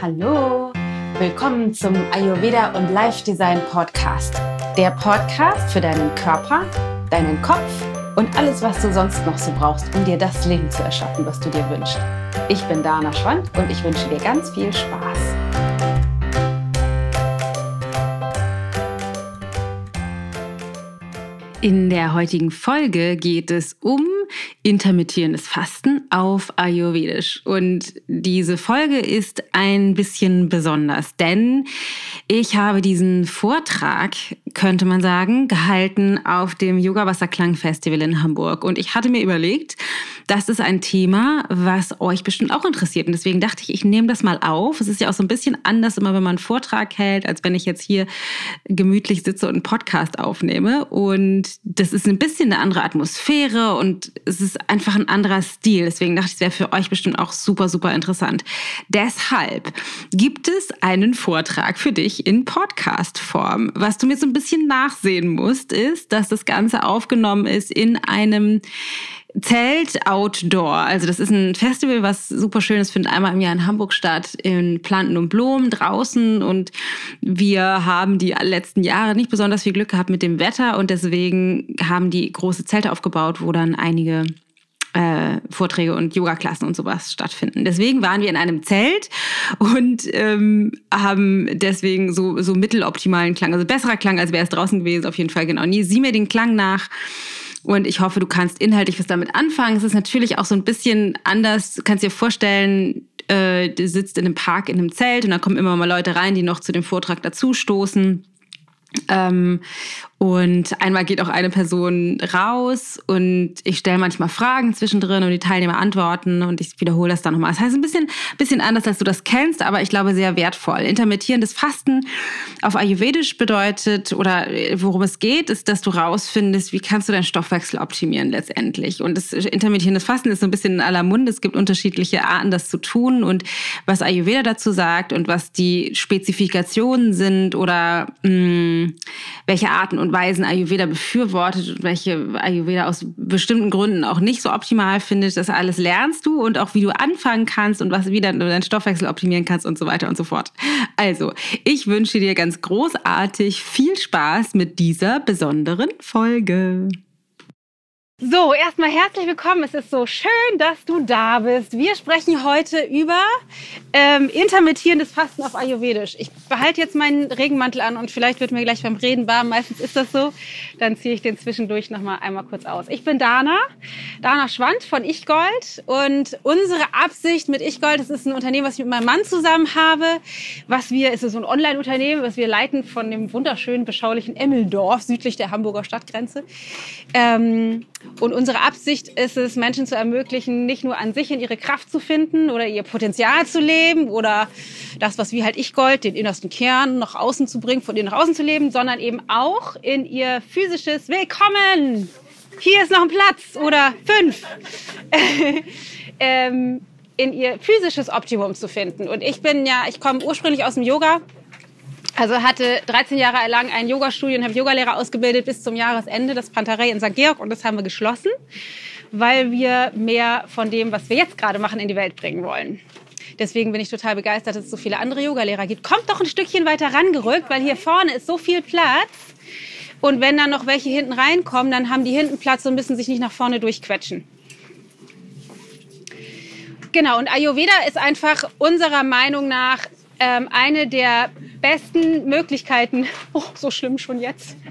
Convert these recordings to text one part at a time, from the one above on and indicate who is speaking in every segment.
Speaker 1: Hallo, willkommen zum Ayurveda und Life Design Podcast. Der Podcast für deinen Körper, deinen Kopf und alles, was du sonst noch so brauchst, um dir das Leben zu erschaffen, was du dir wünschst. Ich bin Dana Schwand und ich wünsche dir ganz viel Spaß. In der heutigen Folge geht es um intermittierendes Fasten auf Ayurvedisch. Und diese Folge ist ein bisschen besonders, denn ich habe diesen Vortrag, könnte man sagen, gehalten auf dem Yoga Wasserklang Festival in Hamburg. Und ich hatte mir überlegt, das ist ein Thema, was euch bestimmt auch interessiert. Und deswegen dachte ich, ich nehme das mal auf. Es ist ja auch so ein bisschen anders, immer wenn man einen Vortrag hält, als wenn ich jetzt hier gemütlich sitze und einen Podcast aufnehme. Und das ist ein bisschen eine andere Atmosphäre und es ist einfach ein anderer Stil. Deswegen dachte ich, es wäre für euch bestimmt auch super, super interessant. Deshalb gibt es einen Vortrag für dich in Podcast-Form. Was du mir so ein bisschen nachsehen musst, ist, dass das Ganze aufgenommen ist in einem Zelt Outdoor. Also das ist ein Festival, was super schön ist, findet einmal im Jahr in Hamburg statt, in Planten und Blumen draußen. Und wir haben die letzten Jahre nicht besonders viel Glück gehabt mit dem Wetter und deswegen haben die große Zelte aufgebaut, wo dann einige äh, Vorträge und Yoga-Klassen und sowas stattfinden. Deswegen waren wir in einem Zelt und ähm, haben deswegen so, so mitteloptimalen Klang, also besserer Klang, als wäre es draußen gewesen, auf jeden Fall genau. Nie, sieh mir den Klang nach. Und ich hoffe, du kannst inhaltlich was damit anfangen. Es ist natürlich auch so ein bisschen anders. Du kannst dir vorstellen, äh, du sitzt in einem Park in einem Zelt und da kommen immer mal Leute rein, die noch zu dem Vortrag dazustoßen. Ähm, und einmal geht auch eine Person raus und ich stelle manchmal Fragen zwischendrin und die Teilnehmer antworten und ich wiederhole das dann nochmal. Das heißt, ein bisschen, bisschen anders, als du das kennst, aber ich glaube sehr wertvoll. Intermittierendes Fasten auf Ayurvedisch bedeutet oder worum es geht, ist, dass du rausfindest, wie kannst du deinen Stoffwechsel optimieren letztendlich. Und das intermittierendes Fasten ist so ein bisschen in aller Munde. Es gibt unterschiedliche Arten, das zu tun und was Ayurveda dazu sagt und was die Spezifikationen sind oder mh, mm, welche Arten und Weisen Ayurveda befürwortet und welche Ayurveda aus bestimmten Gründen auch nicht so optimal findet. Das alles lernst du und auch wie du anfangen kannst und was wie du deinen Stoffwechsel optimieren kannst und so weiter und so fort. Also, ich wünsche dir ganz großartig viel Spaß mit dieser besonderen Folge. So, erstmal herzlich willkommen. Es ist so schön, dass du da bist. Wir sprechen heute über ähm, intermittierendes Fasten auf Ayurvedisch. Ich behalte jetzt meinen Regenmantel an und vielleicht wird mir gleich beim Reden warm. Meistens ist das so. Dann ziehe ich den zwischendurch noch mal einmal kurz aus. Ich bin Dana, Dana Schwand von Ichgold und unsere Absicht mit Ichgold, das ist ein Unternehmen, was ich mit meinem Mann zusammen habe. Was wir, es ist so ein Online-Unternehmen, was wir leiten von dem wunderschönen, beschaulichen Emmeldorf südlich der Hamburger Stadtgrenze. Ähm, und unsere Absicht ist es, Menschen zu ermöglichen, nicht nur an sich in ihre Kraft zu finden oder ihr Potenzial zu leben oder das, was wie halt ich Gold, den innersten Kern nach außen zu bringen, von denen nach außen zu leben, sondern eben auch in ihr physisches Willkommen. Hier ist noch ein Platz oder fünf. ähm, in ihr physisches Optimum zu finden. Und ich bin ja, ich komme ursprünglich aus dem Yoga also hatte 13 Jahre lang ein Yoga-Studio und habe Yogalehrer ausgebildet bis zum Jahresende, das Pantarei in St. Georg. Und das haben wir geschlossen, weil wir mehr von dem, was wir jetzt gerade machen, in die Welt bringen wollen. Deswegen bin ich total begeistert, dass es so viele andere Yogalehrer gibt. Kommt doch ein Stückchen weiter rangerückt, weil hier vorne ist so viel Platz. Und wenn dann noch welche hinten reinkommen, dann haben die hinten Platz und müssen sich nicht nach vorne durchquetschen. Genau, und Ayurveda ist einfach unserer Meinung nach ähm, eine der besten Möglichkeiten. Oh, so schlimm schon jetzt.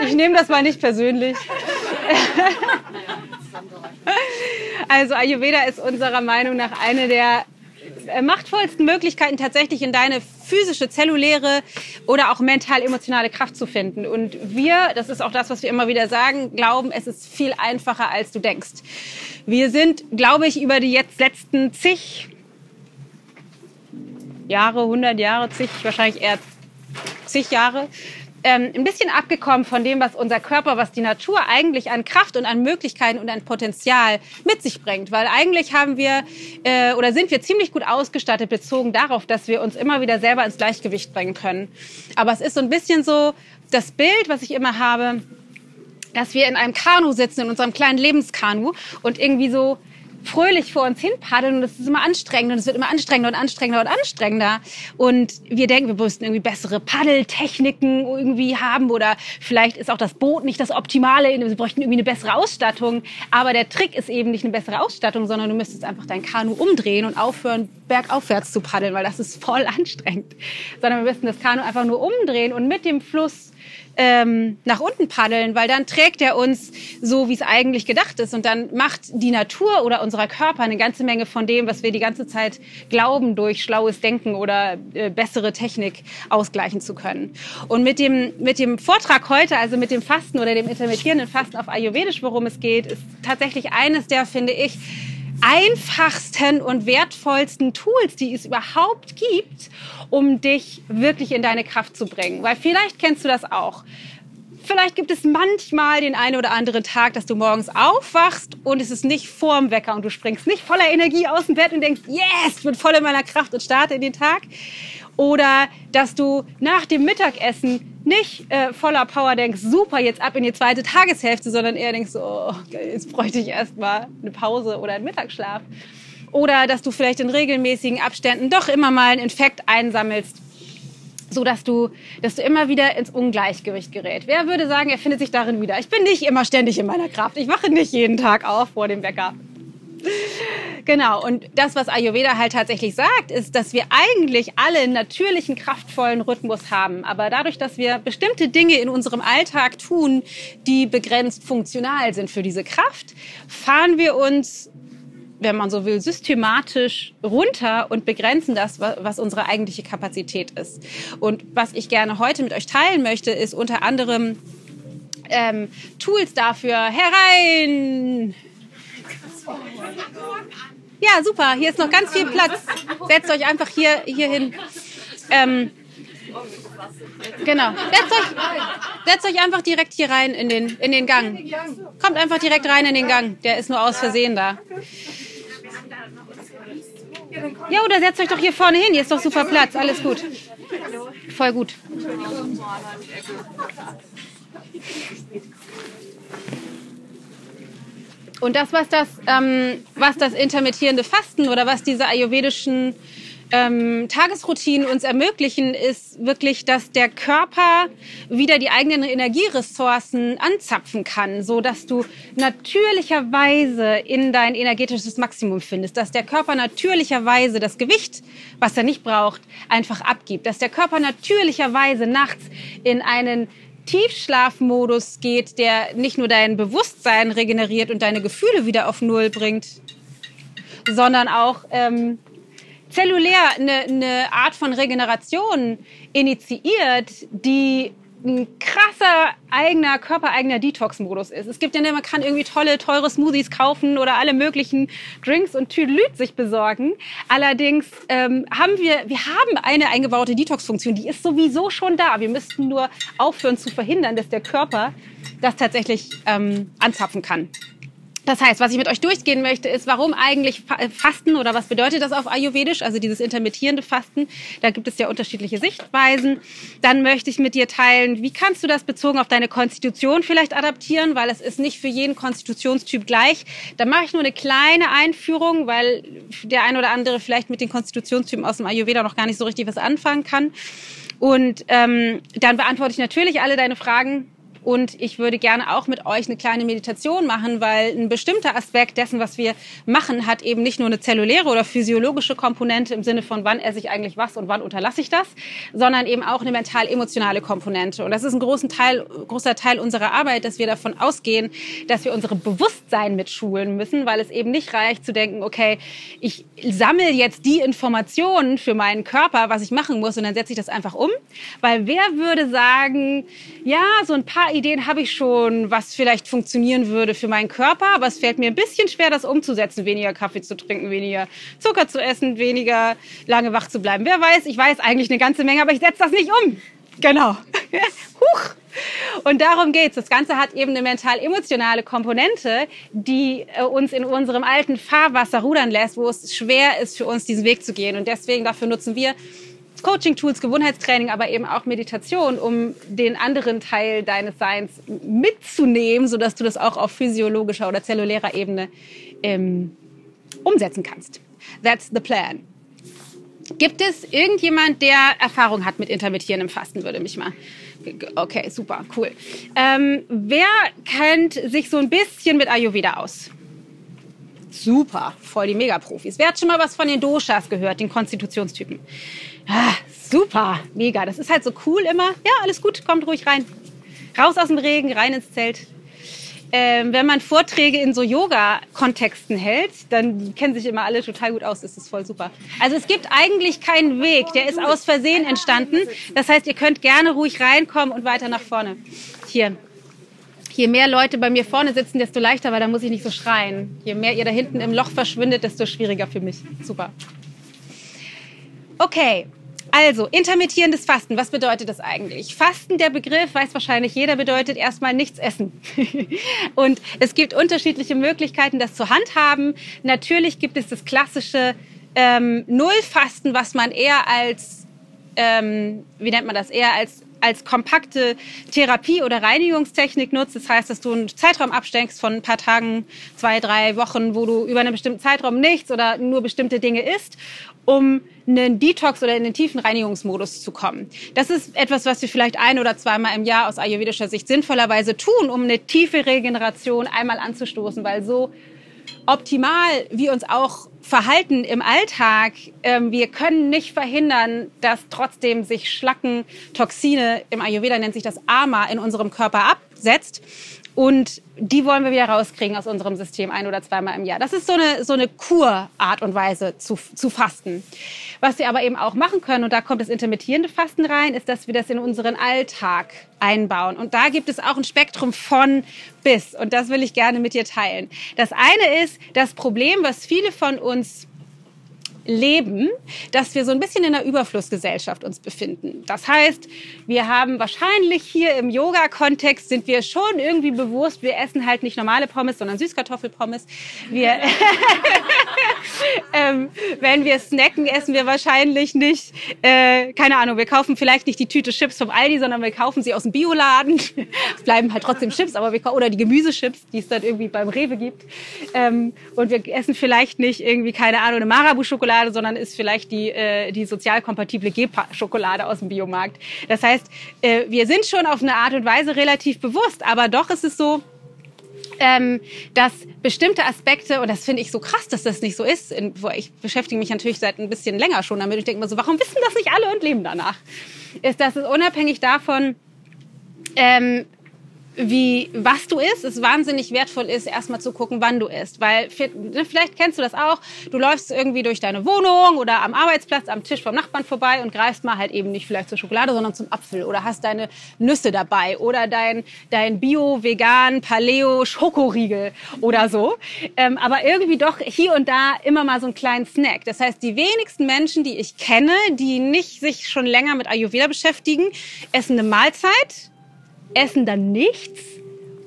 Speaker 1: Ich nehme das mal nicht persönlich. Also Ayurveda ist unserer Meinung nach eine der machtvollsten Möglichkeiten, tatsächlich in deine physische, zelluläre oder auch mental-emotionale Kraft zu finden. Und wir, das ist auch das, was wir immer wieder sagen, glauben, es ist viel einfacher, als du denkst. Wir sind, glaube ich, über die jetzt letzten zig Jahre, 100 Jahre, zig, wahrscheinlich eher zig Jahre, ähm, ein bisschen abgekommen von dem, was unser Körper, was die Natur eigentlich an Kraft und an Möglichkeiten und an Potenzial mit sich bringt. Weil eigentlich haben wir äh, oder sind wir ziemlich gut ausgestattet, bezogen darauf, dass wir uns immer wieder selber ins Gleichgewicht bringen können. Aber es ist so ein bisschen so, das Bild, was ich immer habe, dass wir in einem Kanu sitzen, in unserem kleinen Lebenskanu und irgendwie so fröhlich vor uns hin paddeln und es ist immer anstrengend und es wird immer anstrengender und anstrengender und anstrengender. Und wir denken, wir müssten irgendwie bessere Paddeltechniken irgendwie haben oder vielleicht ist auch das Boot nicht das Optimale, wir bräuchten irgendwie eine bessere Ausstattung. Aber der Trick ist eben nicht eine bessere Ausstattung, sondern du müsstest einfach dein Kanu umdrehen und aufhören, bergaufwärts zu paddeln, weil das ist voll anstrengend. Sondern wir müssten das Kanu einfach nur umdrehen und mit dem Fluss ähm, nach unten paddeln, weil dann trägt er uns so, wie es eigentlich gedacht ist. Und dann macht die Natur oder unser Körper eine ganze Menge von dem, was wir die ganze Zeit glauben, durch schlaues Denken oder äh, bessere Technik ausgleichen zu können. Und mit dem, mit dem Vortrag heute, also mit dem Fasten oder dem intermittierenden Fasten auf Ayurvedisch, worum es geht, ist tatsächlich eines der, finde ich, einfachsten und wertvollsten Tools, die es überhaupt gibt, um dich wirklich in deine Kraft zu bringen. Weil vielleicht kennst du das auch. Vielleicht gibt es manchmal den einen oder anderen Tag, dass du morgens aufwachst und es ist nicht vorm Wecker und du springst nicht voller Energie aus dem Bett und denkst, yes, ich bin voll in meiner Kraft und starte in den Tag. Oder dass du nach dem Mittagessen nicht äh, voller Power denkst, super, jetzt ab in die zweite Tageshälfte, sondern eher denkst, oh, jetzt bräuchte ich erstmal eine Pause oder einen Mittagsschlaf. Oder dass du vielleicht in regelmäßigen Abständen doch immer mal einen Infekt einsammelst, so dass du, dass du immer wieder ins Ungleichgewicht gerät. Wer würde sagen, er findet sich darin wieder? Ich bin nicht immer ständig in meiner Kraft. Ich wache nicht jeden Tag auf vor dem Wecker. Genau, und das, was Ayurveda halt tatsächlich sagt, ist, dass wir eigentlich alle einen natürlichen, kraftvollen Rhythmus haben. Aber dadurch, dass wir bestimmte Dinge in unserem Alltag tun, die begrenzt funktional sind für diese Kraft, fahren wir uns wenn man so will, systematisch runter und begrenzen das, was unsere eigentliche Kapazität ist. Und was ich gerne heute mit euch teilen möchte, ist unter anderem ähm, Tools dafür. Herein! Ja, super. Hier ist noch ganz viel Platz. Setzt euch einfach hier, hier hin. Ähm, genau. Setzt euch, setzt euch einfach direkt hier rein in den, in den Gang. Kommt einfach direkt rein in den Gang. Der ist nur aus Versehen da. Ja, oder setzt euch doch hier vorne hin. Hier ist doch super Platz. Alles gut. Voll gut. Und das, was das, ähm, was das intermittierende Fasten oder was diese ayurvedischen ähm, Tagesroutinen uns ermöglichen, ist wirklich, dass der Körper wieder die eigenen Energieressourcen anzapfen kann, so dass du natürlicherweise in dein energetisches Maximum findest, dass der Körper natürlicherweise das Gewicht, was er nicht braucht, einfach abgibt, dass der Körper natürlicherweise nachts in einen Tiefschlafmodus geht, der nicht nur dein Bewusstsein regeneriert und deine Gefühle wieder auf Null bringt, sondern auch ähm, zellulär eine, eine Art von Regeneration initiiert, die ein krasser eigener körpereigener Detox-Modus ist. Es gibt ja, man kann irgendwie tolle, teure Smoothies kaufen oder alle möglichen Drinks und Tüdelüt sich besorgen. Allerdings ähm, haben wir, wir haben eine eingebaute Detox-Funktion, die ist sowieso schon da. Wir müssten nur aufhören zu verhindern, dass der Körper das tatsächlich ähm, anzapfen kann. Das heißt, was ich mit euch durchgehen möchte, ist, warum eigentlich Fasten oder was bedeutet das auf Ayurvedisch, also dieses intermittierende Fasten. Da gibt es ja unterschiedliche Sichtweisen. Dann möchte ich mit dir teilen, wie kannst du das bezogen auf deine Konstitution vielleicht adaptieren, weil es ist nicht für jeden Konstitutionstyp gleich. Da mache ich nur eine kleine Einführung, weil der ein oder andere vielleicht mit den Konstitutionstypen aus dem Ayurveda noch gar nicht so richtig was anfangen kann. Und ähm, dann beantworte ich natürlich alle deine Fragen und ich würde gerne auch mit euch eine kleine Meditation machen, weil ein bestimmter Aspekt dessen, was wir machen, hat eben nicht nur eine zelluläre oder physiologische Komponente im Sinne von, wann esse ich eigentlich was und wann unterlasse ich das, sondern eben auch eine mental-emotionale Komponente. Und das ist ein großen Teil, großer Teil unserer Arbeit, dass wir davon ausgehen, dass wir unsere Bewusstsein mit schulen müssen, weil es eben nicht reicht zu denken, okay, ich sammle jetzt die Informationen für meinen Körper, was ich machen muss, und dann setze ich das einfach um. Weil wer würde sagen, ja, so ein paar Ideen habe ich schon, was vielleicht funktionieren würde für meinen Körper, aber es fällt mir ein bisschen schwer, das umzusetzen, weniger Kaffee zu trinken, weniger Zucker zu essen, weniger lange wach zu bleiben. Wer weiß, ich weiß eigentlich eine ganze Menge, aber ich setze das nicht um. Genau. Huch. Und darum geht's. Das Ganze hat eben eine mental-emotionale Komponente, die äh, uns in unserem alten Fahrwasser rudern lässt, wo es schwer ist für uns, diesen Weg zu gehen. Und deswegen dafür nutzen wir Coaching-Tools, Gewohnheitstraining, aber eben auch Meditation, um den anderen Teil deines Seins mitzunehmen, sodass du das auch auf physiologischer oder zellulärer Ebene ähm, umsetzen kannst. That's the plan. Gibt es irgendjemand, der Erfahrung hat mit intermittierendem Fasten, würde mich mal. Okay, super, cool. Ähm, wer kennt sich so ein bisschen mit Ayurveda aus? Super, voll die Megaprofis. Wer hat schon mal was von den Doshas gehört, den Konstitutionstypen? Ah, super, mega. Das ist halt so cool immer. Ja, alles gut, kommt ruhig rein. Raus aus dem Regen, rein ins Zelt. Ähm, wenn man Vorträge in so Yoga-Kontexten hält, dann kennen sich immer alle total gut aus. Das ist voll super. Also es gibt eigentlich keinen Weg. Der ist aus Versehen entstanden. Das heißt, ihr könnt gerne ruhig reinkommen und weiter nach vorne. Hier. Je mehr Leute bei mir vorne sitzen, desto leichter, weil da muss ich nicht so schreien. Je mehr ihr da hinten im Loch verschwindet, desto schwieriger für mich. Super. Okay, also, intermittierendes Fasten, was bedeutet das eigentlich? Fasten, der Begriff, weiß wahrscheinlich jeder, bedeutet erstmal nichts essen. und es gibt unterschiedliche Möglichkeiten, das zu handhaben. Natürlich gibt es das klassische ähm, Nullfasten, was man eher als, ähm, wie nennt man das, eher als als kompakte Therapie oder Reinigungstechnik nutzt. Das heißt, dass du einen Zeitraum absteckst von ein paar Tagen, zwei, drei Wochen, wo du über einen bestimmten Zeitraum nichts oder nur bestimmte Dinge isst, um einen Detox oder in den tiefen Reinigungsmodus zu kommen. Das ist etwas, was wir vielleicht ein oder zweimal im Jahr aus ayurvedischer Sicht sinnvollerweise tun, um eine tiefe Regeneration einmal anzustoßen, weil so optimal wir uns auch verhalten im Alltag, ähm, wir können nicht verhindern, dass trotzdem sich Schlacken, Toxine, im Ayurveda nennt sich das Ama, in unserem Körper absetzt. Und die wollen wir wieder rauskriegen aus unserem System ein oder zweimal im Jahr. Das ist so eine, so eine Kurart und Weise zu, zu fasten. Was wir aber eben auch machen können, und da kommt das intermittierende Fasten rein, ist, dass wir das in unseren Alltag einbauen. Und da gibt es auch ein Spektrum von bis. Und das will ich gerne mit dir teilen. Das eine ist das Problem, was viele von uns leben, dass wir so ein bisschen in einer Überflussgesellschaft uns befinden. Das heißt, wir haben wahrscheinlich hier im Yoga-Kontext sind wir schon irgendwie bewusst, wir essen halt nicht normale Pommes, sondern Süßkartoffelpommes. Wir, ähm, wenn wir snacken, essen wir wahrscheinlich nicht, äh, keine Ahnung, wir kaufen vielleicht nicht die Tüte Chips vom Aldi, sondern wir kaufen sie aus dem Bioladen. es bleiben halt trotzdem Chips, aber wir, oder die Gemüsechips, die es dann irgendwie beim Rewe gibt. Ähm, und wir essen vielleicht nicht irgendwie, keine Ahnung, eine Marabu-Schokolade Schokolade, sondern ist vielleicht die, äh, die sozial kompatible G-Schokolade aus dem Biomarkt. Das heißt, äh, wir sind schon auf eine Art und Weise relativ bewusst, aber doch ist es so, ähm, dass bestimmte Aspekte, und das finde ich so krass, dass das nicht so ist, in, ich beschäftige mich natürlich seit ein bisschen länger schon damit, ich denke mir so, warum wissen das nicht alle und leben danach? Ist, dass es unabhängig davon, ähm, wie, was du isst, es wahnsinnig wertvoll ist, erstmal zu gucken, wann du isst. Weil ne, vielleicht kennst du das auch, du läufst irgendwie durch deine Wohnung oder am Arbeitsplatz am Tisch vom Nachbarn vorbei und greifst mal halt eben nicht vielleicht zur Schokolade, sondern zum Apfel oder hast deine Nüsse dabei oder dein, dein Bio, Vegan, Paleo, Schokoriegel oder so. Ähm, aber irgendwie doch hier und da immer mal so einen kleinen Snack. Das heißt, die wenigsten Menschen, die ich kenne, die nicht sich schon länger mit Ayurveda beschäftigen, essen eine Mahlzeit essen dann nichts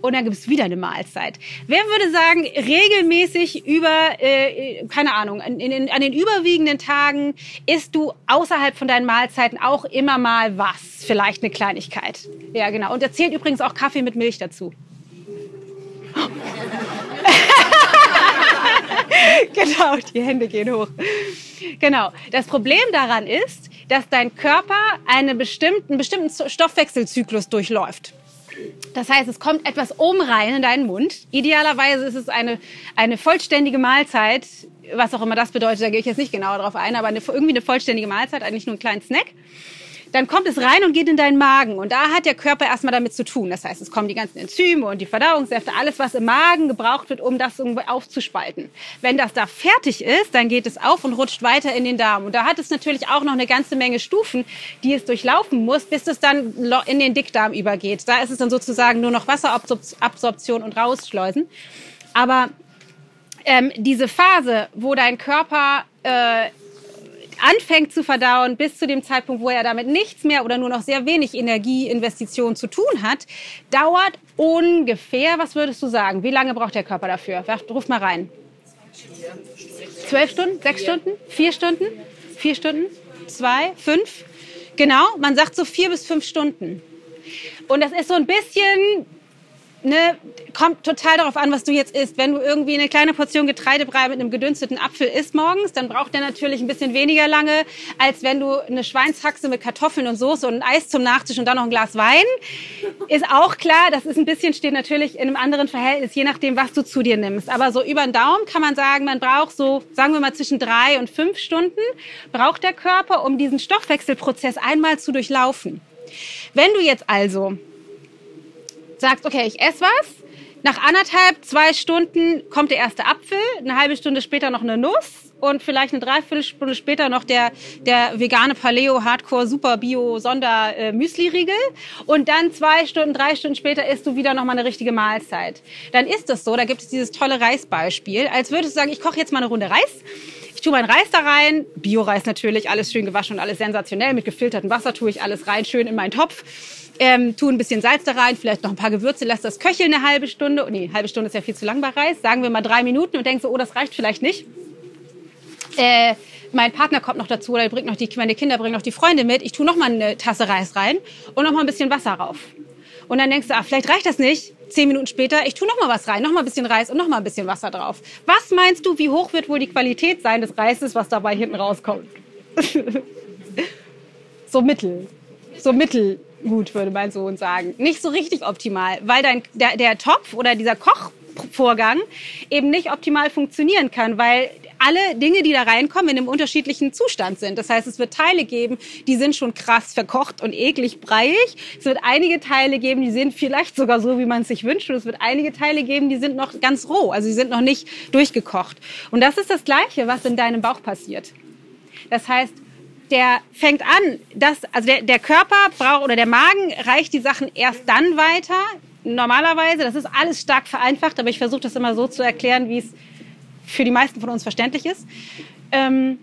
Speaker 1: und dann gibt es wieder eine Mahlzeit. Wer würde sagen, regelmäßig über, äh, keine Ahnung, in, in, an den überwiegenden Tagen isst du außerhalb von deinen Mahlzeiten auch immer mal was? Vielleicht eine Kleinigkeit. Ja, genau. Und erzählt übrigens auch Kaffee mit Milch dazu. genau, die Hände gehen hoch. Genau. Das Problem daran ist, dass dein Körper einen bestimmten, bestimmten Stoffwechselzyklus durchläuft. Das heißt, es kommt etwas oben rein in deinen Mund. Idealerweise ist es eine, eine vollständige Mahlzeit, was auch immer das bedeutet, da gehe ich jetzt nicht genauer drauf ein, aber eine, irgendwie eine vollständige Mahlzeit, eigentlich nur einen kleinen Snack dann kommt es rein und geht in deinen Magen. Und da hat der Körper erstmal damit zu tun. Das heißt, es kommen die ganzen Enzyme und die Verdauungssäfte, alles, was im Magen gebraucht wird, um das irgendwie aufzuspalten. Wenn das da fertig ist, dann geht es auf und rutscht weiter in den Darm. Und da hat es natürlich auch noch eine ganze Menge Stufen, die es durchlaufen muss, bis es dann in den Dickdarm übergeht. Da ist es dann sozusagen nur noch Wasserabsorption und rausschleusen. Aber ähm, diese Phase, wo dein Körper äh, anfängt zu verdauen, bis zu dem Zeitpunkt, wo er damit nichts mehr oder nur noch sehr wenig Energieinvestitionen zu tun hat, dauert ungefähr, was würdest du sagen? Wie lange braucht der Körper dafür? Ruf mal rein. Zwölf Stunden? Sechs Stunden? Vier Stunden? Vier Stunden? zwei, fünf. Genau, man sagt so vier bis fünf Stunden. Und das ist so ein bisschen ne, kommt total darauf an, was du jetzt isst. Wenn du irgendwie eine kleine Portion Getreidebrei mit einem gedünsteten Apfel isst morgens, dann braucht der natürlich ein bisschen weniger lange, als wenn du eine Schweinshaxe mit Kartoffeln und Soße und ein Eis zum Nachtisch und dann noch ein Glas Wein. Ist auch klar, das ist ein bisschen, steht natürlich in einem anderen Verhältnis, je nachdem, was du zu dir nimmst. Aber so über den Daumen kann man sagen, man braucht so, sagen wir mal, zwischen drei und fünf Stunden braucht der Körper, um diesen Stoffwechselprozess einmal zu durchlaufen. Wenn du jetzt also sagst, okay, ich esse was. Nach anderthalb, zwei Stunden kommt der erste Apfel, eine halbe Stunde später noch eine Nuss und vielleicht eine Dreiviertelstunde später noch der, der vegane Paleo Hardcore Super Bio Sonder äh, Müsli Riegel und dann zwei Stunden, drei Stunden später isst du wieder noch mal eine richtige Mahlzeit. Dann ist es so, da gibt es dieses tolle Reisbeispiel, als würdest du sagen, ich koche jetzt mal eine Runde Reis. Ich tue meinen Reis da rein, Bio-Reis natürlich, alles schön gewaschen und alles sensationell. Mit gefiltertem Wasser tue ich alles rein, schön in meinen Topf ähm, tu ein bisschen Salz da rein, vielleicht noch ein paar Gewürze, lass das köcheln eine halbe Stunde. Nee, halbe Stunde ist ja viel zu lang bei Reis. Sagen wir mal drei Minuten und denkst so, oh, das reicht vielleicht nicht. Äh, mein Partner kommt noch dazu oder bringt noch die, meine Kinder bringen noch die Freunde mit. Ich tue noch mal eine Tasse Reis rein und noch mal ein bisschen Wasser rauf. Und dann denkst du, ah, vielleicht reicht das nicht. Zehn Minuten später, ich tue noch mal was rein, noch mal ein bisschen Reis und noch mal ein bisschen Wasser drauf. Was meinst du, wie hoch wird wohl die Qualität sein des Reises, was dabei hinten rauskommt? so mittel, so mittel gut, würde mein Sohn sagen. Nicht so richtig optimal, weil dein, der, der Topf oder dieser Kochvorgang eben nicht optimal funktionieren kann, weil alle Dinge, die da reinkommen, in einem unterschiedlichen Zustand sind. Das heißt, es wird Teile geben, die sind schon krass verkocht und eklig breiig. Es wird einige Teile geben, die sind vielleicht sogar so, wie man es sich wünscht. Und es wird einige Teile geben, die sind noch ganz roh, also sie sind noch nicht durchgekocht. Und das ist das Gleiche, was in deinem Bauch passiert. Das heißt, der fängt an, dass, also der, der Körper braucht oder der Magen reicht die Sachen erst dann weiter. Normalerweise, das ist alles stark vereinfacht, aber ich versuche das immer so zu erklären, wie es für die meisten von uns verständlich ist. Ähm,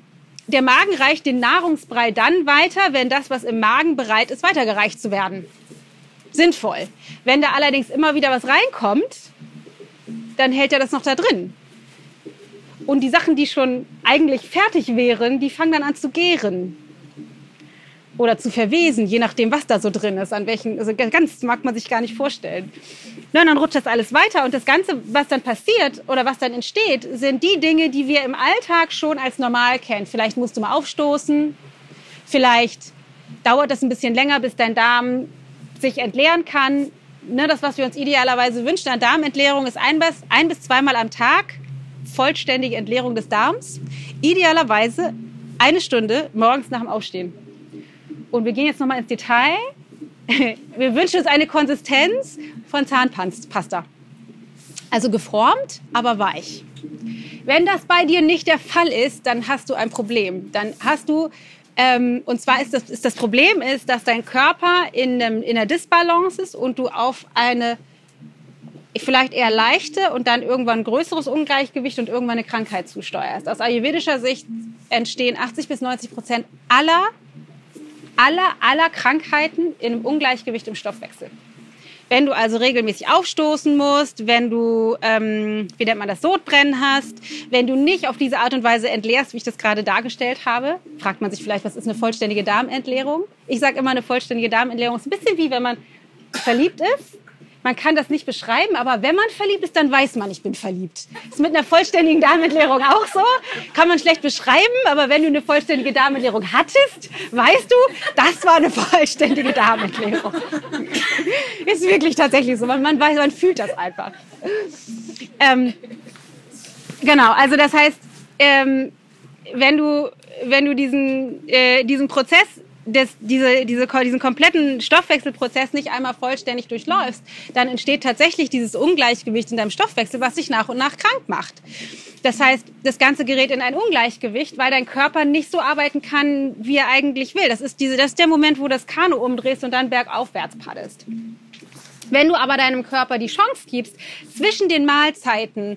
Speaker 1: der Magen reicht den Nahrungsbrei dann weiter, wenn das, was im Magen bereit ist, weitergereicht zu werden. Sinnvoll. Wenn da allerdings immer wieder was reinkommt, dann hält er das noch da drin. Und die Sachen, die schon eigentlich fertig wären, die fangen dann an zu gären. Oder zu verwesen, je nachdem, was da so drin ist. An welchen, also ganz mag man sich gar nicht vorstellen. Na, dann rutscht das alles weiter und das Ganze, was dann passiert oder was dann entsteht, sind die Dinge, die wir im Alltag schon als normal kennen. Vielleicht musst du mal aufstoßen, vielleicht dauert das ein bisschen länger, bis dein Darm sich entleeren kann. Ne, das, was wir uns idealerweise wünschen an Darmentleerung, ist ein bis, ein bis zweimal am Tag vollständige Entleerung des Darms. Idealerweise eine Stunde morgens nach dem Aufstehen. Und wir gehen jetzt nochmal ins Detail. Wir wünschen uns eine Konsistenz von Zahnpasta. Also geformt, aber weich. Wenn das bei dir nicht der Fall ist, dann hast du ein Problem. Dann hast du, ähm, und zwar ist das, ist das Problem, ist, dass dein Körper in, einem, in einer Disbalance ist und du auf eine vielleicht eher leichte und dann irgendwann ein größeres Ungleichgewicht und irgendwann eine Krankheit zusteuerst. Aus ayurvedischer Sicht entstehen 80 bis 90 Prozent aller, aller, aller Krankheiten in einem Ungleichgewicht im Stoffwechsel. Wenn du also regelmäßig aufstoßen musst, wenn du, ähm, wie nennt man das, Sodbrennen hast, wenn du nicht auf diese Art und Weise entleerst, wie ich das gerade dargestellt habe, fragt man sich vielleicht, was ist eine vollständige Darmentleerung? Ich sage immer, eine vollständige Darmentleerung ist ein bisschen wie, wenn man verliebt ist man kann das nicht beschreiben, aber wenn man verliebt ist, dann weiß man, ich bin verliebt. Ist mit einer vollständigen Darmentleerung auch so. Kann man schlecht beschreiben, aber wenn du eine vollständige Darmentleerung hattest, weißt du, das war eine vollständige Darmentleerung. Ist wirklich tatsächlich so. Man, man weiß, man fühlt das einfach. Ähm, genau, also das heißt, ähm, wenn du, wenn du diesen, äh, diesen Prozess das, diese, diese, diesen kompletten Stoffwechselprozess nicht einmal vollständig durchläufst, dann entsteht tatsächlich dieses Ungleichgewicht in deinem Stoffwechsel, was dich nach und nach krank macht. Das heißt, das Ganze gerät in ein Ungleichgewicht, weil dein Körper nicht so arbeiten kann, wie er eigentlich will. Das ist, diese, das ist der Moment, wo das Kanu umdrehst und dann bergaufwärts paddelst. Wenn du aber deinem Körper die Chance gibst, zwischen den Mahlzeiten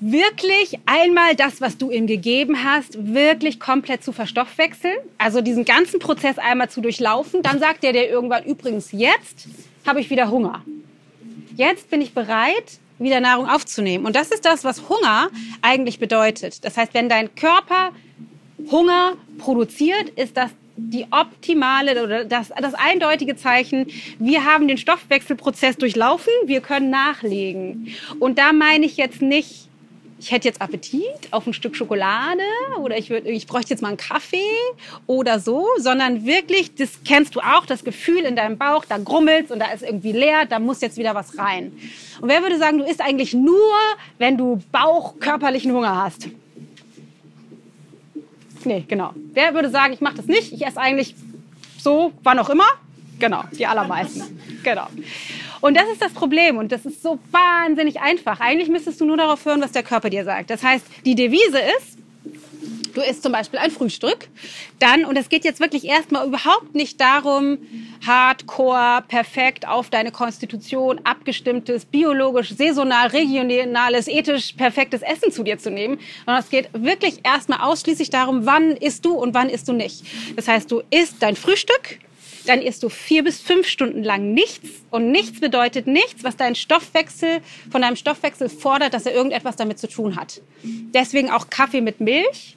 Speaker 1: wirklich einmal das, was du ihm gegeben hast, wirklich komplett zu verstoffwechseln, also diesen ganzen Prozess einmal zu durchlaufen, dann sagt er dir irgendwann übrigens, jetzt habe ich wieder Hunger. Jetzt bin ich bereit, wieder Nahrung aufzunehmen. Und das ist das, was Hunger eigentlich bedeutet. Das heißt, wenn dein Körper Hunger produziert, ist das die optimale oder das, das eindeutige Zeichen, wir haben den Stoffwechselprozess durchlaufen, wir können nachlegen. Und da meine ich jetzt nicht, ich hätte jetzt Appetit auf ein Stück Schokolade oder ich, würd, ich bräuchte jetzt mal einen Kaffee oder so, sondern wirklich, das kennst du auch, das Gefühl in deinem Bauch, da grummelt und da ist irgendwie leer, da muss jetzt wieder was rein. Und wer würde sagen, du isst eigentlich nur, wenn du bauchkörperlichen Hunger hast? Nee, genau. Wer würde sagen, ich mache das nicht, ich esse eigentlich so, wann auch immer? Genau, die allermeisten. Genau. Und das ist das Problem und das ist so wahnsinnig einfach. Eigentlich müsstest du nur darauf hören, was der Körper dir sagt. Das heißt, die Devise ist, du isst zum Beispiel ein Frühstück, dann, und es geht jetzt wirklich erstmal überhaupt nicht darum, hardcore, perfekt auf deine Konstitution abgestimmtes, biologisch, saisonal, regionales, ethisch perfektes Essen zu dir zu nehmen, sondern es geht wirklich erstmal ausschließlich darum, wann isst du und wann isst du nicht. Das heißt, du isst dein Frühstück, dann isst du vier bis fünf Stunden lang nichts. Und nichts bedeutet nichts, was dein Stoffwechsel, von deinem Stoffwechsel fordert, dass er irgendetwas damit zu tun hat. Deswegen auch Kaffee mit Milch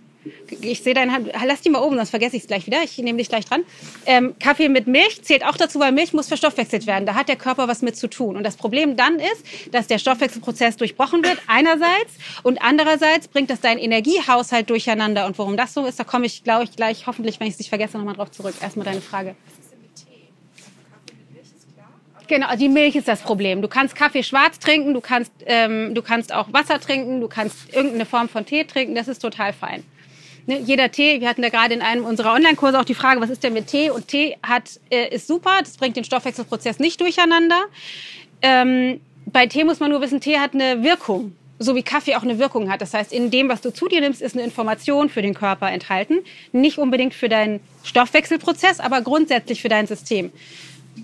Speaker 1: ich sehe deine Hand, lass die mal oben, sonst vergesse ich es gleich wieder. Ich nehme dich gleich dran. Ähm, Kaffee mit Milch zählt auch dazu, weil Milch muss verstoffwechselt werden. Da hat der Körper was mit zu tun. Und das Problem dann ist, dass der Stoffwechselprozess durchbrochen wird, einerseits. Und andererseits bringt das deinen Energiehaushalt durcheinander. Und warum das so ist, da komme ich, glaube ich, gleich, hoffentlich, wenn ich es nicht vergesse, nochmal drauf zurück. Erstmal deine Frage. Genau, die Milch ist das Problem. Du kannst Kaffee schwarz trinken, du kannst, ähm, du kannst auch Wasser trinken, du kannst irgendeine Form von Tee trinken, das ist total fein. Ne, jeder Tee, wir hatten ja gerade in einem unserer Online-Kurse auch die Frage, was ist denn mit Tee? Und Tee hat, äh, ist super, das bringt den Stoffwechselprozess nicht durcheinander. Ähm, bei Tee muss man nur wissen, Tee hat eine Wirkung, so wie Kaffee auch eine Wirkung hat. Das heißt, in dem, was du zu dir nimmst, ist eine Information für den Körper enthalten. Nicht unbedingt für deinen Stoffwechselprozess, aber grundsätzlich für dein System.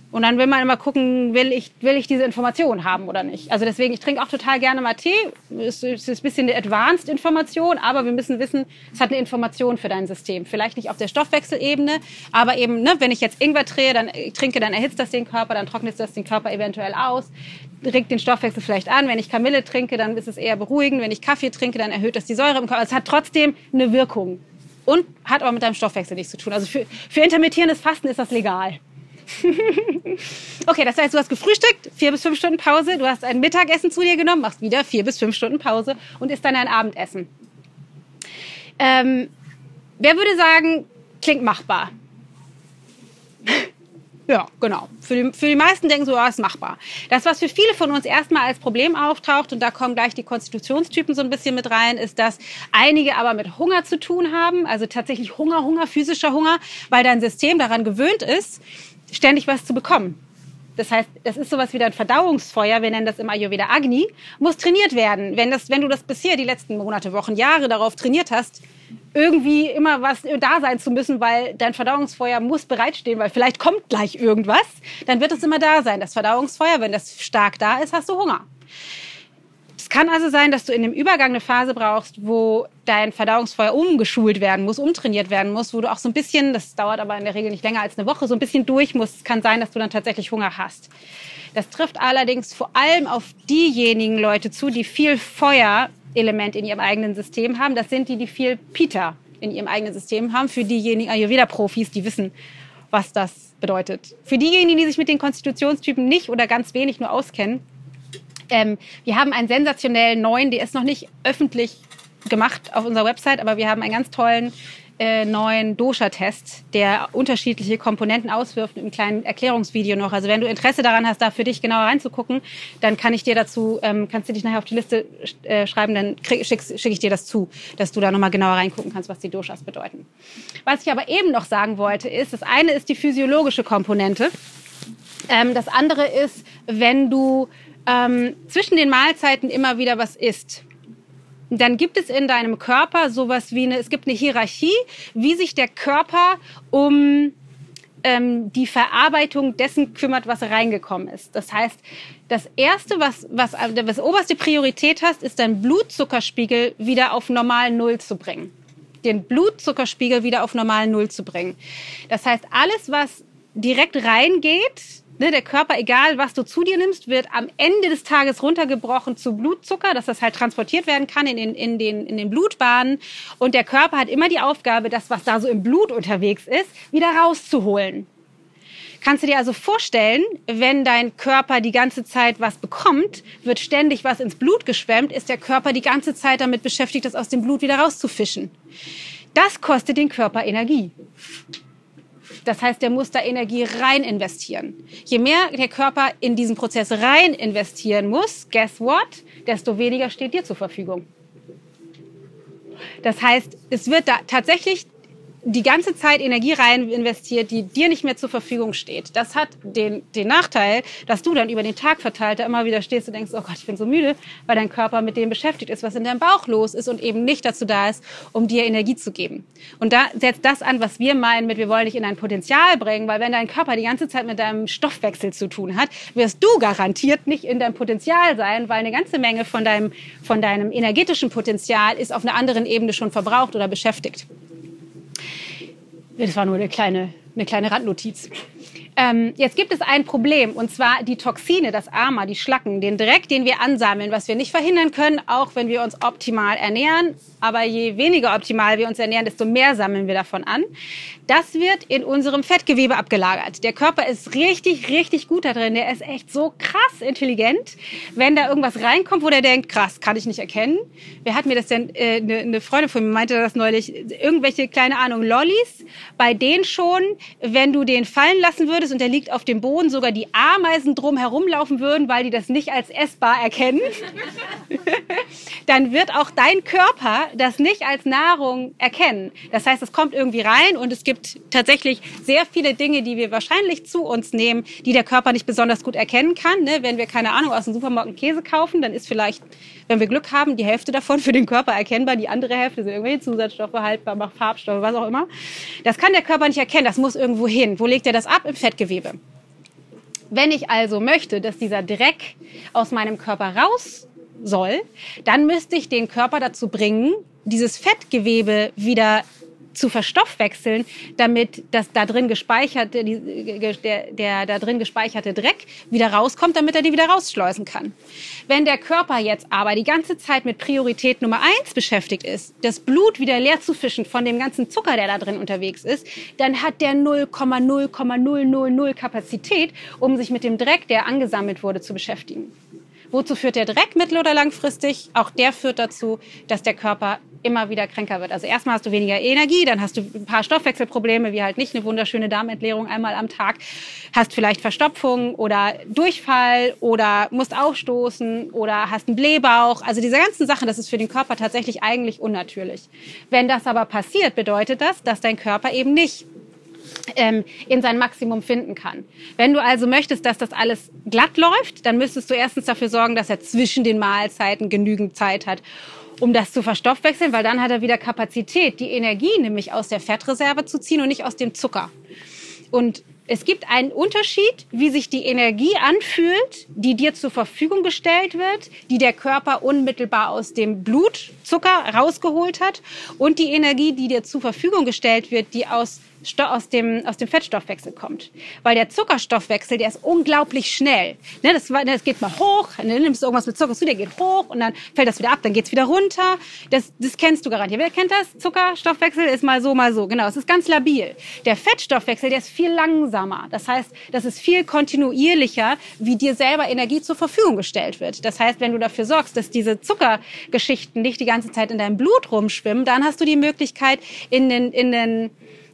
Speaker 1: Und dann will man immer gucken, will ich, will ich diese Information haben oder nicht. Also deswegen, ich trinke auch total gerne mal Tee. Es ist ein bisschen eine Advanced Information, aber wir müssen wissen, es hat eine Information für dein System. Vielleicht nicht auf der Stoffwechselebene, aber eben, ne, wenn ich jetzt Ingwer drehe, dann, ich trinke, dann erhitzt das den Körper, dann trocknet das den Körper eventuell aus, regt den Stoffwechsel vielleicht an. Wenn ich Kamille trinke, dann ist es eher beruhigend. Wenn ich Kaffee trinke, dann erhöht das die Säure im Körper. Es hat trotzdem eine Wirkung und hat aber mit deinem Stoffwechsel nichts zu tun. Also für, für intermittierendes Fasten ist das legal. okay, das heißt, du hast gefrühstückt, vier bis fünf Stunden Pause, du hast ein Mittagessen zu dir genommen, machst wieder vier bis fünf Stunden Pause und isst dann ein Abendessen. Ähm, wer würde sagen, klingt machbar? Ja, genau. Für die, für die meisten denken so, ja, ist machbar. Das, was für viele von uns erstmal als Problem auftaucht, und da kommen gleich die Konstitutionstypen so ein bisschen mit rein, ist, dass einige aber mit Hunger zu tun haben, also tatsächlich Hunger, Hunger, physischer Hunger, weil dein System daran gewöhnt ist, ständig was zu bekommen. Das heißt, das ist sowas wie ein Verdauungsfeuer, wir nennen das im Ayurveda Agni, muss trainiert werden. Wenn, das, wenn du das bisher die letzten Monate, Wochen, Jahre darauf trainiert hast, irgendwie immer was da sein zu müssen, weil dein Verdauungsfeuer muss bereitstehen, weil vielleicht kommt gleich irgendwas, dann wird es immer da sein. Das Verdauungsfeuer, wenn das stark da ist, hast du Hunger. Es kann also sein, dass du in dem Übergang eine Phase brauchst, wo dein Verdauungsfeuer umgeschult werden muss, umtrainiert werden muss, wo du auch so ein bisschen, das dauert aber in der Regel nicht länger als eine Woche, so ein bisschen durch musst. Es kann sein, dass du dann tatsächlich Hunger hast. Das trifft allerdings vor allem auf diejenigen Leute zu, die viel Feuerelement in ihrem eigenen System haben. Das sind die, die viel Pita in ihrem eigenen System haben. Für diejenigen Ayurveda-Profis, die wissen, was das bedeutet. Für diejenigen, die sich mit den Konstitutionstypen nicht oder ganz wenig nur auskennen, ähm, wir haben einen sensationellen neuen, der ist noch nicht öffentlich gemacht auf unserer Website, aber wir haben einen ganz tollen äh, neuen Dosha-Test, der unterschiedliche Komponenten auswirft, im kleinen Erklärungsvideo noch. Also wenn du Interesse daran hast, da für dich genauer reinzugucken, dann kann ich dir dazu, ähm, kannst du dich nachher auf die Liste äh, schreiben, dann schicke schick ich dir das zu, dass du da nochmal genauer reingucken kannst, was die Doshas bedeuten. Was ich aber eben noch sagen wollte, ist, das eine ist die physiologische Komponente. Ähm, das andere ist, wenn du ähm, zwischen den Mahlzeiten immer wieder was isst, dann gibt es in deinem Körper sowas wie eine, es gibt eine Hierarchie, wie sich der Körper um ähm, die Verarbeitung dessen kümmert, was reingekommen ist. Das heißt, das erste, was, was, was oberste Priorität hast, ist dein Blutzuckerspiegel wieder auf normal Null zu bringen. Den Blutzuckerspiegel wieder auf normal Null zu bringen. Das heißt, alles, was direkt reingeht, Ne, der Körper, egal was du zu dir nimmst, wird am Ende des Tages runtergebrochen zu Blutzucker, dass das halt transportiert werden kann in den, in, den, in den Blutbahnen. Und der Körper hat immer die Aufgabe, das, was da so im Blut unterwegs ist, wieder rauszuholen. Kannst du dir also vorstellen, wenn dein Körper die ganze Zeit was bekommt, wird ständig was ins Blut geschwemmt, ist der Körper die ganze Zeit damit beschäftigt, das aus dem Blut wieder rauszufischen. Das kostet den Körper Energie. Das heißt, der muss da Energie rein investieren. Je mehr der Körper in diesen Prozess rein investieren muss, guess what, desto weniger steht dir zur Verfügung. Das heißt, es wird da tatsächlich die ganze Zeit Energie rein investiert, die dir nicht mehr zur Verfügung steht. Das hat den, den Nachteil, dass du dann über den Tag verteilt da immer wieder stehst und denkst, oh Gott, ich bin so müde, weil dein Körper mit dem beschäftigt ist, was in deinem Bauch los ist und eben nicht dazu da ist, um dir Energie zu geben. Und da setzt das an, was wir meinen mit, wir wollen dich in ein Potenzial bringen, weil wenn dein Körper die ganze Zeit mit deinem Stoffwechsel zu tun hat, wirst du garantiert nicht in deinem Potenzial sein, weil eine ganze Menge von deinem, von deinem energetischen Potenzial ist auf einer anderen Ebene schon verbraucht oder beschäftigt. Das war nur eine kleine, eine kleine Randnotiz. Ähm, jetzt gibt es ein Problem, und zwar die Toxine, das Ama, die Schlacken, den Dreck, den wir ansammeln, was wir nicht verhindern können, auch wenn wir uns optimal ernähren. Aber je weniger optimal wir uns ernähren, desto mehr sammeln wir davon an. Das wird in unserem Fettgewebe abgelagert. Der Körper ist richtig, richtig gut da drin. Der ist echt so krass intelligent. Wenn da irgendwas reinkommt, wo der denkt, krass, kann ich nicht erkennen. Wer hat mir das denn, äh, eine, eine Freundin von mir meinte das neulich, irgendwelche, kleine Ahnung, Lollis, bei denen schon, wenn du den fallen lassen würdest und der liegt auf dem Boden, sogar die Ameisen drum herumlaufen würden, weil die das nicht als essbar erkennen, dann wird auch dein Körper das nicht als Nahrung erkennen. Das heißt, es kommt irgendwie rein und es gibt tatsächlich sehr viele Dinge, die wir wahrscheinlich zu uns nehmen, die der Körper nicht besonders gut erkennen kann. Ne? Wenn wir, keine Ahnung, aus dem Supermarkt einen Käse kaufen, dann ist vielleicht, wenn wir Glück haben, die Hälfte davon für den Körper erkennbar, die andere Hälfte sind irgendwelche Zusatzstoffe haltbar, Farbstoffe, was auch immer. Das kann der Körper nicht erkennen, das muss irgendwo hin. Wo legt er das ab? Im Fettgewebe. Wenn ich also möchte, dass dieser Dreck aus meinem Körper raus soll, dann müsste ich den Körper dazu bringen, dieses Fettgewebe wieder zu verstoffwechseln, damit das da drin gespeicherte, der, der da drin gespeicherte Dreck wieder rauskommt, damit er die wieder rausschleusen kann. Wenn der Körper jetzt aber die ganze Zeit mit Priorität Nummer eins beschäftigt ist, das Blut wieder leer zu fischen von dem ganzen Zucker, der da drin unterwegs ist, dann hat der 0,0,000 Kapazität, um sich mit dem Dreck, der angesammelt wurde, zu beschäftigen. Wozu führt der Dreck mittel- oder langfristig? Auch der führt dazu, dass der Körper immer wieder kränker wird. Also erstmal hast du weniger Energie, dann hast du ein paar Stoffwechselprobleme, wie halt nicht eine wunderschöne Darmentleerung einmal am Tag, hast vielleicht Verstopfung oder Durchfall oder musst aufstoßen oder hast einen Blähbauch. Also diese ganzen Sachen, das ist für den Körper tatsächlich eigentlich unnatürlich. Wenn das aber passiert, bedeutet das, dass dein Körper eben nicht in sein Maximum finden kann. Wenn du also möchtest, dass das alles glatt läuft, dann müsstest du erstens dafür sorgen, dass er zwischen den Mahlzeiten genügend Zeit hat, um das zu verstoffwechseln, weil dann hat er wieder Kapazität, die Energie nämlich aus der Fettreserve zu ziehen und nicht aus dem Zucker. Und es gibt einen Unterschied, wie sich die Energie anfühlt, die dir zur Verfügung gestellt wird, die der Körper unmittelbar aus dem Blutzucker rausgeholt hat und die Energie, die dir zur Verfügung gestellt wird, die aus aus dem, aus dem Fettstoffwechsel kommt. Weil der Zuckerstoffwechsel, der ist unglaublich schnell. Ne, das, das geht mal hoch, dann nimmst du irgendwas mit Zucker zu, der geht hoch und dann fällt das wieder ab, dann geht es wieder runter. Das, das kennst du garantiert. Wer kennt das? Zuckerstoffwechsel ist mal so, mal so. Genau, es ist ganz labil. Der Fettstoffwechsel, der ist viel langsamer. Das heißt, das ist viel kontinuierlicher, wie dir selber Energie zur Verfügung gestellt wird. Das heißt, wenn du dafür sorgst, dass diese Zuckergeschichten nicht die ganze Zeit in deinem Blut rumschwimmen, dann hast du die Möglichkeit, in den, in den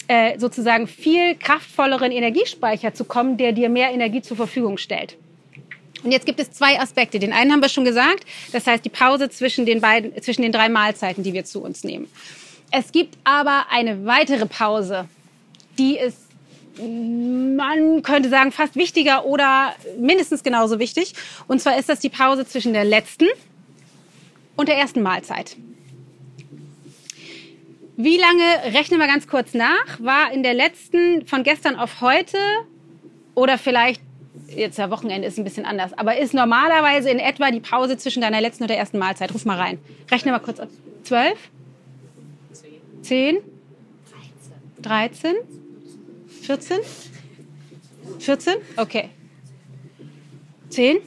Speaker 1: äh, sozusagen viel kraftvolleren Energiespeicher zu kommen, der dir mehr Energie zur Verfügung stellt. Und jetzt gibt es zwei Aspekte. Den einen haben wir schon gesagt, das heißt die Pause zwischen den, beiden, zwischen den drei Mahlzeiten, die wir zu uns nehmen. Es gibt aber eine weitere Pause, die ist, man könnte sagen, fast wichtiger oder mindestens genauso wichtig. Und zwar ist das die Pause zwischen der letzten und der ersten Mahlzeit. Wie lange, rechnen wir ganz kurz nach, war in der letzten von gestern auf heute oder vielleicht, jetzt ja Wochenende ist ein bisschen anders, aber ist normalerweise in etwa die Pause zwischen deiner letzten und der ersten Mahlzeit? Ruf mal rein. Rechne mal kurz ab. Zwölf? Zehn? Dreizehn? Vierzehn? Vierzehn? Okay. Zehn?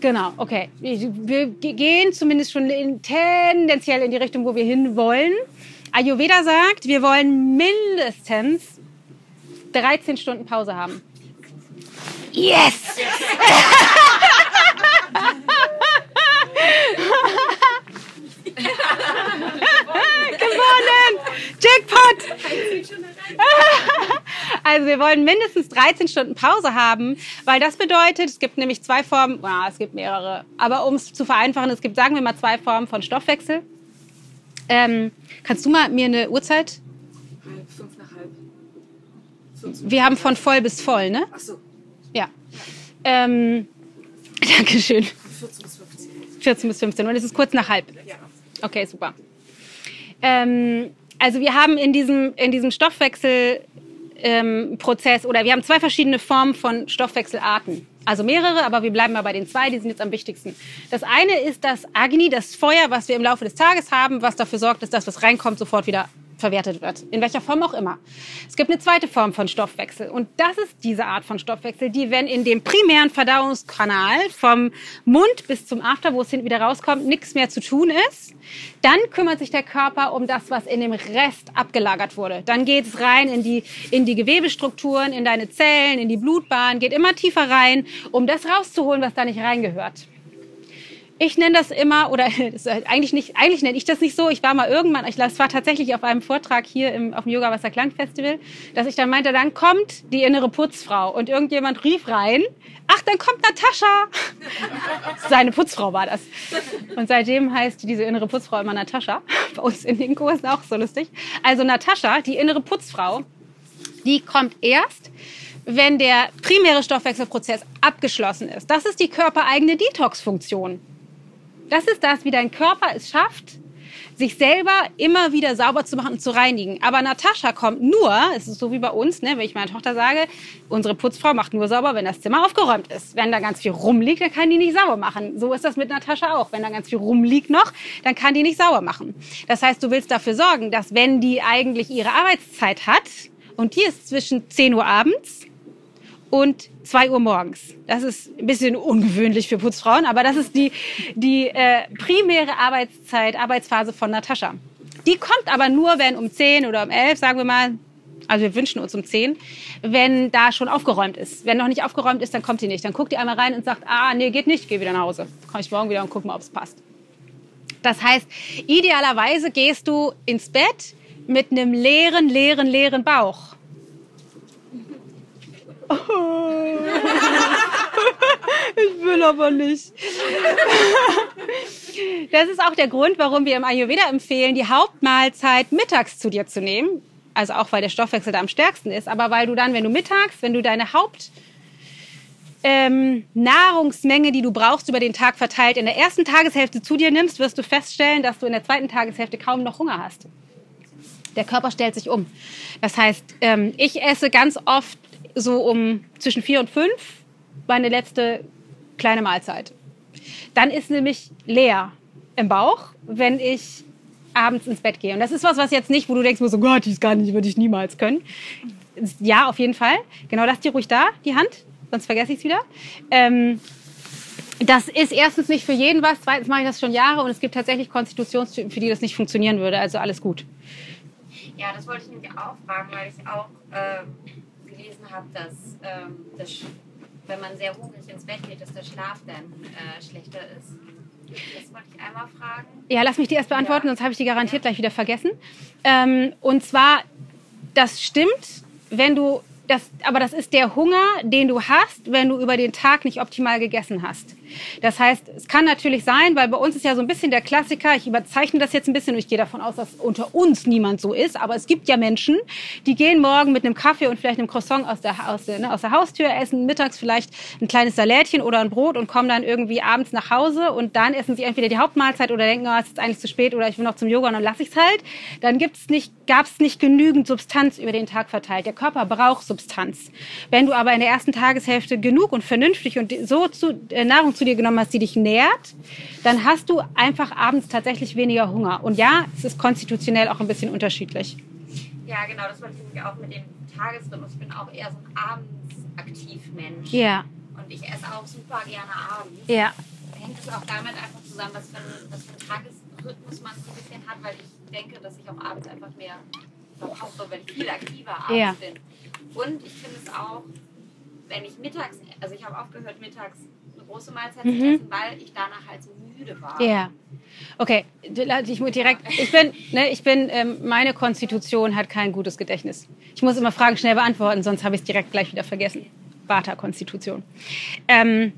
Speaker 1: Genau, okay. Wir gehen zumindest schon in, tendenziell in die Richtung, wo wir hin wollen. Ayurveda sagt, wir wollen mindestens 13 Stunden Pause haben. Yes! Gewonnen! Jackpot! Also wir wollen mindestens 13 Stunden Pause haben, weil das bedeutet, es gibt nämlich zwei Formen, ah, es gibt mehrere, aber um es zu vereinfachen, es gibt, sagen wir mal, zwei Formen von Stoffwechsel. Ähm, kannst du mal mir eine Uhrzeit?
Speaker 2: Halb, fünf nach halb.
Speaker 1: Fünf, wir haben von voll bis voll, ne?
Speaker 2: Ach so.
Speaker 1: Ja. Ähm, Dankeschön.
Speaker 2: 14 bis 15.
Speaker 1: 14 bis 15 und es ist kurz nach halb.
Speaker 2: Ja.
Speaker 1: Okay, super. Ähm, also wir haben in diesem, in diesem Stoffwechselprozess ähm, oder wir haben zwei verschiedene Formen von Stoffwechselarten. Also mehrere, aber wir bleiben mal bei den zwei, die sind jetzt am wichtigsten. Das eine ist das Agni, das Feuer, was wir im Laufe des Tages haben, was dafür sorgt, dass das, was reinkommt, sofort wieder verwertet wird. In welcher Form auch immer. Es gibt eine zweite Form von Stoffwechsel. Und das ist diese Art von Stoffwechsel, die, wenn in dem primären Verdauungskanal vom Mund bis zum After, wo es hinten wieder rauskommt, nichts mehr zu tun ist, dann kümmert sich der Körper um das, was in dem Rest abgelagert wurde. Dann geht es rein in die, in die Gewebestrukturen, in deine Zellen, in die Blutbahn, geht immer tiefer rein, um das rauszuholen, was da nicht reingehört. Ich nenne das immer, oder eigentlich nicht, eigentlich nenne ich das nicht so. Ich war mal irgendwann, ich das war tatsächlich auf einem Vortrag hier im, auf dem Yoga Wasser Klang Festival, dass ich dann meinte, dann kommt die innere Putzfrau und irgendjemand rief rein, ach, dann kommt Natascha. Seine Putzfrau war das. Und seitdem heißt diese innere Putzfrau immer Natascha. Bei uns in den Kursen auch so lustig. Also Natascha, die innere Putzfrau, die kommt erst, wenn der primäre Stoffwechselprozess abgeschlossen ist. Das ist die körpereigene Detox-Funktion. Das ist das, wie dein Körper es schafft, sich selber immer wieder sauber zu machen und zu reinigen. Aber Natascha kommt nur, es ist so wie bei uns, ne, wenn ich meiner Tochter sage, unsere Putzfrau macht nur sauber, wenn das Zimmer aufgeräumt ist. Wenn da ganz viel rumliegt, dann kann die nicht sauber machen. So ist das mit Natascha auch. Wenn da ganz viel rumliegt noch, dann kann die nicht sauber machen. Das heißt, du willst dafür sorgen, dass wenn die eigentlich ihre Arbeitszeit hat, und die ist zwischen 10 Uhr abends und 2 Uhr morgens. Das ist ein bisschen ungewöhnlich für Putzfrauen, aber das ist die, die äh, primäre Arbeitszeit, Arbeitsphase von Natascha. Die kommt aber nur, wenn um 10 oder um 11, sagen wir mal, also wir wünschen uns um 10, wenn da schon aufgeräumt ist. Wenn noch nicht aufgeräumt ist, dann kommt die nicht. Dann guckt die einmal rein und sagt, ah, nee, geht nicht, geh wieder nach Hause. Komme ich morgen wieder und guck mal, ob es passt. Das heißt, idealerweise gehst du ins Bett mit einem leeren, leeren, leeren Bauch. ich will aber nicht. Das ist auch der Grund, warum wir im Ayurveda empfehlen, die Hauptmahlzeit mittags zu dir zu nehmen. Also auch, weil der Stoffwechsel da am stärksten ist, aber weil du dann, wenn du mittags, wenn du deine Haupt ähm, die du brauchst, über den Tag verteilt, in der ersten Tageshälfte zu dir nimmst, wirst du feststellen, dass du in der zweiten Tageshälfte kaum noch Hunger hast. Der Körper stellt sich um. Das heißt, ähm, ich esse ganz oft so um zwischen vier und fünf meine letzte kleine Mahlzeit. Dann ist nämlich leer im Bauch, wenn ich abends ins Bett gehe. Und das ist was, was jetzt nicht, wo du denkst, oh Gott, ist gar nicht, würde ich niemals können. Ja, auf jeden Fall. Genau, lass die ruhig da, die Hand, sonst vergesse ich es wieder. Ähm, das ist erstens nicht für jeden was, zweitens mache ich das schon Jahre und es gibt tatsächlich Konstitutionstypen, für die das nicht funktionieren würde. Also alles gut.
Speaker 3: Ja, das wollte ich nämlich auch fragen, weil ich auch äh, gelesen habe, dass, ähm, das, wenn man sehr hungrig ins Bett geht, dass der Schlaf dann äh, schlechter ist. Das wollte ich einmal fragen.
Speaker 1: Ja, lass mich die erst beantworten, ja. sonst habe ich die garantiert ja. gleich wieder vergessen. Ähm, und zwar, das stimmt, wenn du das, aber das ist der Hunger, den du hast, wenn du über den Tag nicht optimal gegessen hast. Das heißt, es kann natürlich sein, weil bei uns ist ja so ein bisschen der Klassiker, ich überzeichne das jetzt ein bisschen und ich gehe davon aus, dass unter uns niemand so ist, aber es gibt ja Menschen, die gehen morgen mit einem Kaffee und vielleicht einem Croissant aus der, aus der, ne, aus der Haustür, essen mittags vielleicht ein kleines Salätchen oder ein Brot und kommen dann irgendwie abends nach Hause und dann essen sie entweder die Hauptmahlzeit oder denken, oh, es ist eigentlich zu spät oder ich will noch zum Yoga und dann lasse ich es halt. Dann gibt's nicht, gab es nicht genügend Substanz über den Tag verteilt. Der Körper braucht Substanz. Wenn du aber in der ersten Tageshälfte genug und vernünftig und so zu, äh, Nahrung zu dir genommen hast, die dich nährt, dann hast du einfach abends tatsächlich weniger Hunger. Und ja, es ist konstitutionell auch ein bisschen unterschiedlich.
Speaker 3: Ja, genau, das wollte ich auch mit dem Tagesrhythmus. Ich bin auch eher so ein abends aktiv Mensch.
Speaker 1: Ja.
Speaker 3: Und ich esse auch super gerne abends.
Speaker 1: Ja.
Speaker 3: Hängt es auch damit einfach zusammen, was für, ein, was für einen Tagesrhythmus man so ein bisschen hat, weil ich denke, dass ich auch abends einfach mehr verbrauche, weil ich viel aktiver abends
Speaker 1: Ja.
Speaker 3: bin. Und ich finde es auch, wenn ich mittags, also ich habe aufgehört, mittags große Mahlzeit zu
Speaker 1: Mhm.
Speaker 3: essen, weil ich danach halt so müde war.
Speaker 1: Ja. Okay, ich muss direkt. Ich bin, ne, ich bin, ähm, meine Konstitution hat kein gutes Gedächtnis. Ich muss immer Fragen schnell beantworten, sonst habe ich es direkt gleich wieder vergessen. Vata-Konstitution. Ähm,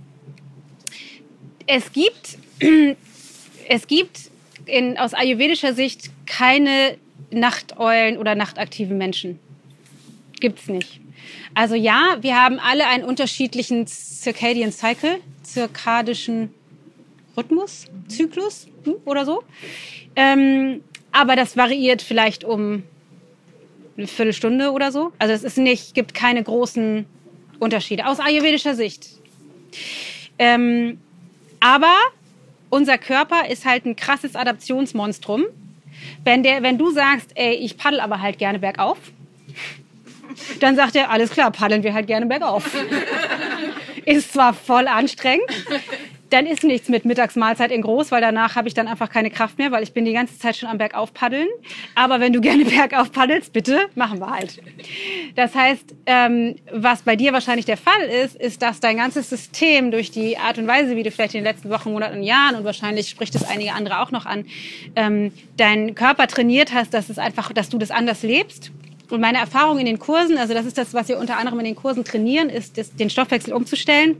Speaker 1: es gibt, es gibt in, aus ayurvedischer Sicht keine Nachteulen oder nachtaktiven Menschen. Gibt's nicht. Also ja, wir haben alle einen unterschiedlichen Circadian Cycle, zirkadischen Rhythmus, Zyklus hm, oder so. Ähm, aber das variiert vielleicht um eine Viertelstunde oder so. Also es ist nicht, gibt keine großen Unterschiede aus ayurvedischer Sicht. Ähm, aber unser Körper ist halt ein krasses Adaptionsmonstrum. Wenn, der, wenn du sagst, ey, ich paddel aber halt gerne bergauf, dann sagt er, alles klar, paddeln wir halt gerne bergauf. ist zwar voll anstrengend, dann ist nichts mit Mittagsmahlzeit in groß, weil danach habe ich dann einfach keine Kraft mehr, weil ich bin die ganze Zeit schon am Bergauf paddeln. Aber wenn du gerne bergauf paddelst, bitte, machen wir halt. Das heißt, ähm, was bei dir wahrscheinlich der Fall ist, ist, dass dein ganzes System durch die Art und Weise, wie du vielleicht in den letzten Wochen, Monaten und Jahren und wahrscheinlich spricht es einige andere auch noch an, ähm, deinen Körper trainiert hast, dass es einfach, dass du das anders lebst. Und meine Erfahrung in den Kursen, also das ist das, was wir unter anderem in den Kursen trainieren, ist, das, den Stoffwechsel umzustellen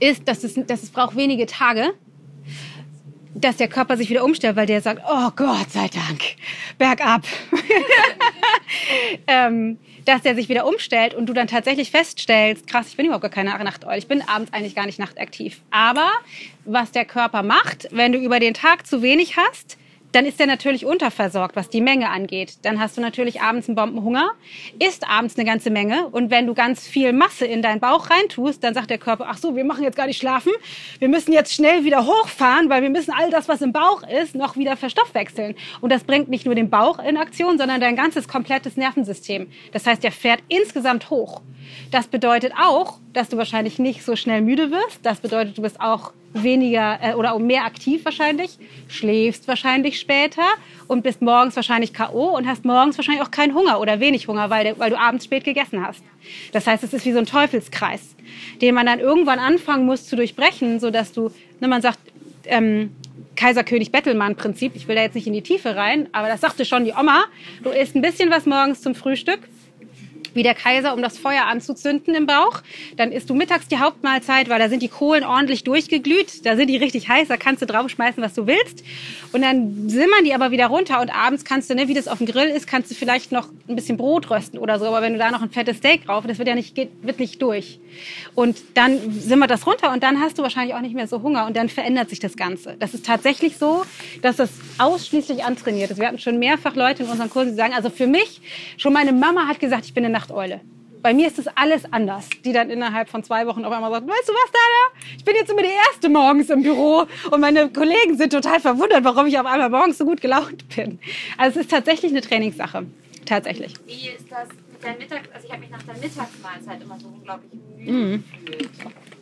Speaker 1: ist, dass es, dass es braucht wenige Tage, dass der Körper sich wieder umstellt, weil der sagt, oh Gott sei Dank, bergab. ähm, dass der sich wieder umstellt und du dann tatsächlich feststellst, krass, ich bin überhaupt gar keine Nachteule, ich bin abends eigentlich gar nicht nachtaktiv. Aber was der Körper macht, wenn du über den Tag zu wenig hast, dann ist der natürlich unterversorgt, was die Menge angeht. Dann hast du natürlich abends einen Bombenhunger, isst abends eine ganze Menge und wenn du ganz viel Masse in deinen Bauch reintust, dann sagt der Körper, ach so, wir machen jetzt gar nicht schlafen, wir müssen jetzt schnell wieder hochfahren, weil wir müssen all das, was im Bauch ist, noch wieder verstoffwechseln. Und das bringt nicht nur den Bauch in Aktion, sondern dein ganzes komplettes Nervensystem. Das heißt, der fährt insgesamt hoch. Das bedeutet auch, dass du wahrscheinlich nicht so schnell müde wirst. Das bedeutet, du bist auch weniger äh, oder mehr aktiv wahrscheinlich, schläfst wahrscheinlich später und bist morgens wahrscheinlich K.O. und hast morgens wahrscheinlich auch keinen Hunger oder wenig Hunger, weil, weil du abends spät gegessen hast. Das heißt, es ist wie so ein Teufelskreis, den man dann irgendwann anfangen muss zu durchbrechen, sodass du, ne, man sagt, ähm, Kaiser-König-Bettelmann-Prinzip, ich will da jetzt nicht in die Tiefe rein, aber das sagte schon die Oma, du isst ein bisschen was morgens zum Frühstück, wie der Kaiser, um das Feuer anzuzünden im Bauch. Dann isst du mittags die Hauptmahlzeit, weil da sind die Kohlen ordentlich durchgeglüht. Da sind die richtig heiß, da kannst du draufschmeißen, was du willst. Und dann simmern die aber wieder runter und abends kannst du, ne, wie das auf dem Grill ist, kannst du vielleicht noch ein bisschen Brot rösten oder so. Aber wenn du da noch ein fettes Steak drauf, das wird ja nicht, geht, wird nicht durch. Und dann simmert das runter und dann hast du wahrscheinlich auch nicht mehr so Hunger und dann verändert sich das Ganze. Das ist tatsächlich so, dass das ausschließlich antrainiert ist. Wir hatten schon mehrfach Leute in unseren Kursen, die sagen, also für mich, schon meine Mama hat gesagt, ich bin eine Nachteule. Bei mir ist das alles anders. Die dann innerhalb von zwei Wochen auf einmal sagt, weißt du was, Dana? Ich bin jetzt immer die Erste morgens im Büro und meine Kollegen sind total verwundert, warum ich auf einmal morgens so gut gelaunt bin. Also es ist tatsächlich eine Trainingssache. Tatsächlich.
Speaker 3: Wie ist das mit der Mittags... Also ich habe mich nach der Mittagsmahlzeit immer so unglaublich müde
Speaker 1: Mhm.
Speaker 3: gefühlt.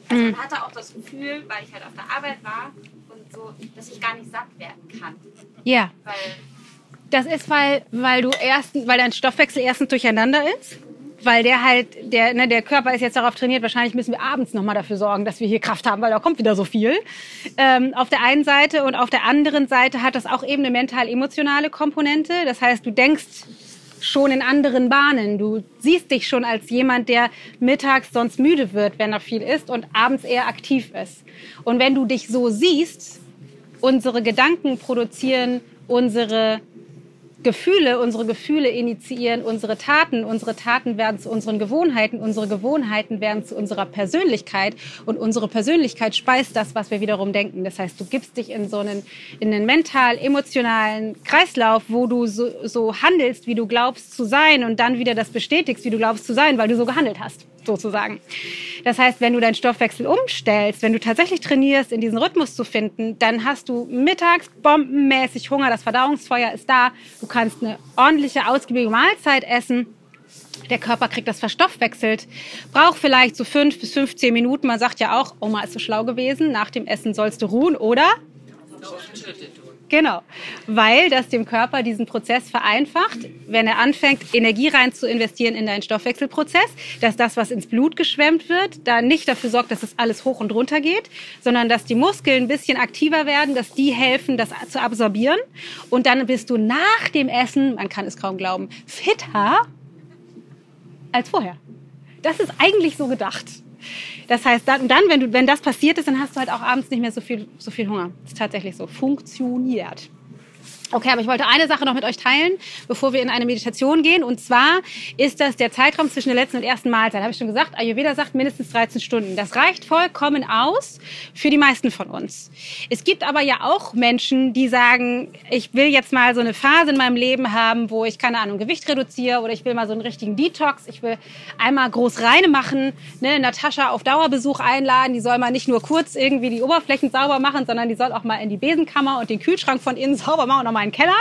Speaker 3: Also man hatte auch das Gefühl, weil ich halt auf der Arbeit war und so, dass ich gar nicht satt werden kann.
Speaker 1: Ja.
Speaker 3: Weil
Speaker 1: Das ist, weil, weil du erstens, weil dein Stoffwechsel erstens durcheinander ist. Weil der halt, der, ne, der Körper ist jetzt darauf trainiert, wahrscheinlich müssen wir abends nochmal dafür sorgen, dass wir hier Kraft haben, weil da kommt wieder so viel. Ähm, auf der einen Seite und auf der anderen Seite hat das auch eben eine mental-emotionale Komponente. Das heißt, du denkst schon in anderen Bahnen. Du siehst dich schon als jemand, der mittags sonst müde wird, wenn er viel isst und abends eher aktiv ist. Und wenn du dich so siehst, unsere Gedanken produzieren unsere Gefühle, unsere Gefühle initiieren unsere Taten, unsere Taten werden zu unseren Gewohnheiten, unsere Gewohnheiten werden zu unserer Persönlichkeit und unsere Persönlichkeit speist das, was wir wiederum denken. Das heißt, du gibst dich in so einen, in einen mental-emotionalen Kreislauf, wo du so, so handelst, wie du glaubst zu sein und dann wieder das bestätigst, wie du glaubst zu sein, weil du so gehandelt hast, sozusagen. Das heißt, wenn du deinen Stoffwechsel umstellst, wenn du tatsächlich trainierst, in diesen Rhythmus zu finden, dann hast du mittags bombenmäßig Hunger, das Verdauungsfeuer ist da, du kannst eine ordentliche, ausgiebige Mahlzeit essen Der Körper kriegt das verstoffwechselt, braucht vielleicht so fünf bis 15 Minuten. Man sagt ja auch, Oma ist so schlau gewesen, nach dem Essen sollst du ruhen, oder? Genau, weil das dem Körper diesen Prozess vereinfacht, wenn er anfängt, Energie rein zu investieren in deinen Stoffwechselprozess, dass das, was ins Blut geschwemmt wird, da nicht dafür sorgt, dass es alles hoch und runter geht, sondern dass die Muskeln ein bisschen aktiver werden, dass die helfen, das zu absorbieren. Und dann bist du nach dem Essen, man kann es kaum glauben, fitter als vorher. Das ist eigentlich so gedacht. Das heißt, dann, dann wenn, du, wenn das passiert ist, dann hast du halt auch abends nicht mehr so viel, so viel Hunger. Das ist tatsächlich so. Funktioniert. Okay, aber ich wollte eine Sache noch mit euch teilen, bevor wir in eine Meditation gehen. Und zwar ist das der Zeitraum zwischen der letzten und ersten Mahlzeit. Habe ich schon gesagt, Ayurveda sagt mindestens 13 Stunden. Das reicht vollkommen aus für die meisten von uns. Es gibt aber ja auch Menschen, die sagen, ich will jetzt mal so eine Phase in meinem Leben haben, wo ich, keine Ahnung, Gewicht reduziere oder ich will mal so einen richtigen Detox. Ich will einmal groß reine machen, ne, Natascha auf Dauerbesuch einladen. Die soll mal nicht nur kurz irgendwie die Oberflächen sauber machen, sondern die soll auch mal in die Besenkammer und den Kühlschrank von innen sauber machen einen Keller.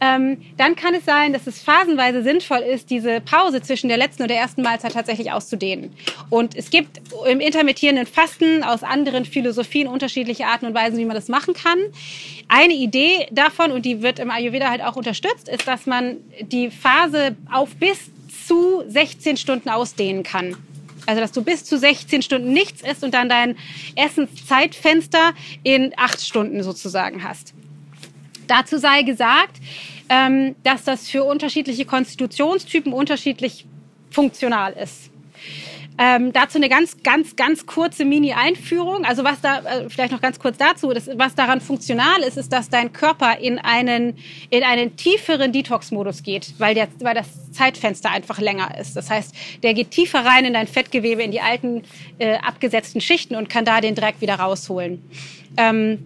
Speaker 1: Ähm, dann kann es sein, dass es phasenweise sinnvoll ist, diese Pause zwischen der letzten und der ersten Mahlzeit tatsächlich auszudehnen. Und es gibt im intermittierenden Fasten aus anderen Philosophien unterschiedliche Arten und Weisen, wie man das machen kann. Eine Idee davon, und die wird im Ayurveda halt auch unterstützt, ist, dass man die Phase auf bis zu 16 Stunden ausdehnen kann. Also, dass du bis zu 16 Stunden nichts isst und dann dein Essenszeitfenster in acht Stunden sozusagen hast. Dazu sei gesagt, ähm, dass das für unterschiedliche Konstitutionstypen unterschiedlich funktional ist. Ähm, dazu eine ganz, ganz, ganz kurze Mini-Einführung. Also was da, äh, vielleicht noch ganz kurz dazu, das, was daran funktional ist, ist, dass dein Körper in einen, in einen tieferen Detox-Modus geht, weil, der, weil das Zeitfenster einfach länger ist. Das heißt, der geht tiefer rein in dein Fettgewebe, in die alten äh, abgesetzten Schichten und kann da den Dreck wieder rausholen. Ähm,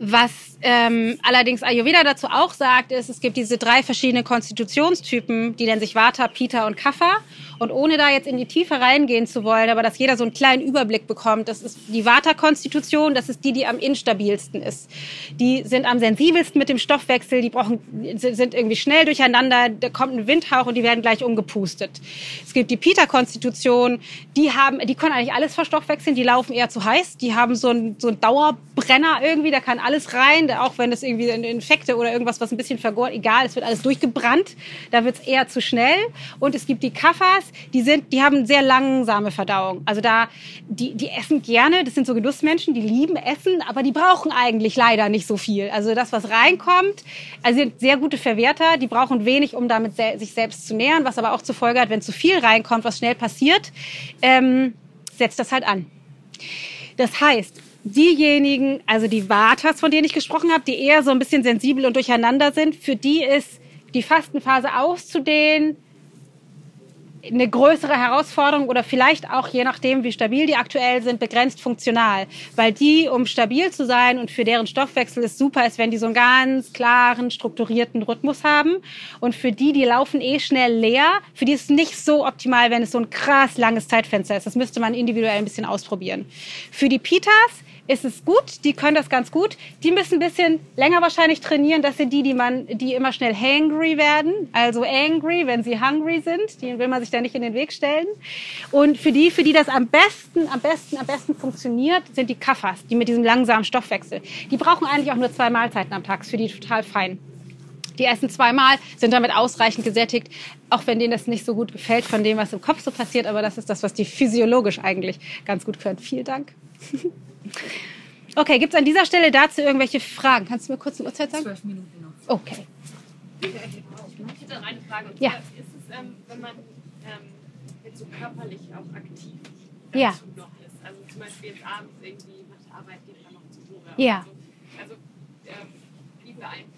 Speaker 1: was ähm, allerdings Ayurveda dazu auch sagt, ist, es gibt diese drei verschiedenen Konstitutionstypen, die nennen sich Vata, Pitta und Kapha. Und ohne da jetzt in die Tiefe reingehen zu wollen, aber dass jeder so einen kleinen Überblick bekommt, das ist die Vata-Konstitution, das ist die, die am instabilsten ist. Die sind am sensibelsten mit dem Stoffwechsel, die brauchen, sind irgendwie schnell durcheinander, da kommt ein Windhauch und die werden gleich umgepustet. Es gibt die Pitta-Konstitution, die haben, die können eigentlich alles verstoffwechseln, die laufen eher zu heiß, die haben so einen, so einen Dauerbrenner irgendwie, da kann alles rein, auch wenn es irgendwie Infekte oder irgendwas, was ein bisschen vergoren, egal, es wird alles durchgebrannt, da wird es eher zu schnell. Und es gibt die Kaffers, die sind, die haben sehr langsame Verdauung. Also da, die, die essen gerne, das sind so Genussmenschen, die lieben Essen, aber die brauchen eigentlich leider nicht so viel. Also das, was reinkommt, also sind sehr gute Verwerter, die brauchen wenig, um damit se sich selbst zu nähern, was aber auch zur Folge hat, wenn zu viel reinkommt, was schnell passiert, ähm, setzt das halt an. Das heißt, diejenigen, also die Vatas, von denen ich gesprochen habe, die eher so ein bisschen sensibel und durcheinander sind, für die ist die Fastenphase auszudehnen eine größere Herausforderung oder vielleicht auch, je nachdem, wie stabil die aktuell sind, begrenzt funktional. Weil die, um stabil zu sein und für deren Stoffwechsel es super ist, wenn die so einen ganz klaren, strukturierten Rhythmus haben. Und für die, die laufen eh schnell leer, für die ist es nicht so optimal, wenn es so ein krass langes Zeitfenster ist. Das müsste man individuell ein bisschen ausprobieren. Für die Pitas ist es gut, die können das ganz gut. Die müssen ein bisschen länger wahrscheinlich trainieren. Das sind die, die man, die immer schnell hangry werden, also angry, wenn sie hungry sind. Die will man sich da nicht in den Weg stellen. Und für die, für die das am besten, am besten, am besten funktioniert, sind die Kaffers, die mit diesem langsamen Stoffwechsel. Die brauchen eigentlich auch nur zwei Mahlzeiten am Tag. Ist für die total fein. Die essen zweimal, sind damit ausreichend gesättigt, auch wenn denen das nicht so gut gefällt von dem, was im Kopf so passiert. Aber das ist das, was die physiologisch eigentlich ganz gut können. Vielen Dank. Okay, gibt es an dieser Stelle dazu irgendwelche Fragen? Kannst du mir kurz eine Uhrzeit sagen?
Speaker 2: Zwölf Minuten noch.
Speaker 1: Okay.
Speaker 4: Ich hätte noch eine Frage. Und
Speaker 1: Ja.
Speaker 4: Ist es, ähm, wenn man ähm, jetzt so körperlich auch aktiv
Speaker 1: Ja.
Speaker 4: dazu noch ist? Also zum Beispiel jetzt abends irgendwie nach der Arbeit geht man noch zur Ruhe.
Speaker 1: Ja.
Speaker 4: oder so. Also ähm, wie beeinflusst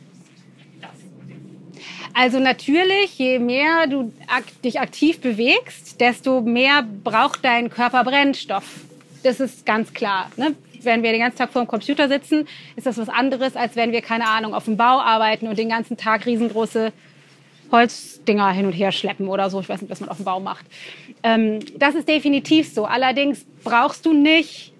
Speaker 4: das?
Speaker 1: Also natürlich, je mehr du ak dich aktiv bewegst, desto mehr braucht dein Körper Brennstoff. Das ist ganz klar. Ne? Wenn wir den ganzen Tag vor dem Computer sitzen, ist das was anderes, als wenn wir, keine Ahnung, auf dem Bau arbeiten und den ganzen Tag riesengroße Holzdinger hin und her schleppen oder so. Ich weiß nicht, was man auf dem Bau macht. Ähm, das ist definitiv so. Allerdings brauchst du nicht,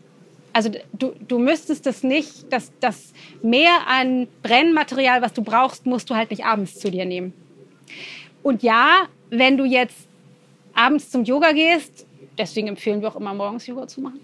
Speaker 1: also du, du müsstest das nicht, das, das mehr an Brennmaterial, was du brauchst, musst du halt nicht abends zu dir nehmen. Und ja, wenn du jetzt abends zum Yoga gehst, deswegen empfehlen wir auch immer morgens Yoga zu machen,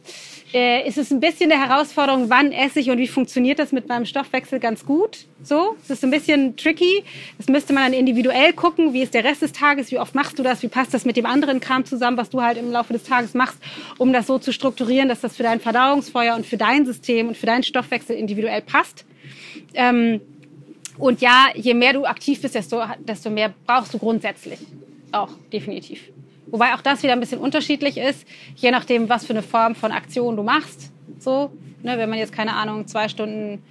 Speaker 1: äh, ist es ein bisschen eine Herausforderung, wann esse ich und wie funktioniert das mit meinem Stoffwechsel ganz gut. So, es ist ein bisschen tricky. Das müsste man dann individuell gucken, wie ist der Rest des Tages, wie oft machst du das, wie passt das mit dem anderen Kram zusammen, was du halt im Laufe des Tages machst, um das so zu strukturieren, dass das für dein Verdauungsfeuer und für dein System und für deinen Stoffwechsel individuell passt. Ähm, und ja, je mehr du aktiv bist, desto, desto mehr brauchst du grundsätzlich. Auch, definitiv. Wobei auch das wieder ein bisschen unterschiedlich ist, je nachdem, was für eine Form von Aktion du machst. So, ne, wenn man jetzt, keine Ahnung, zwei Stunden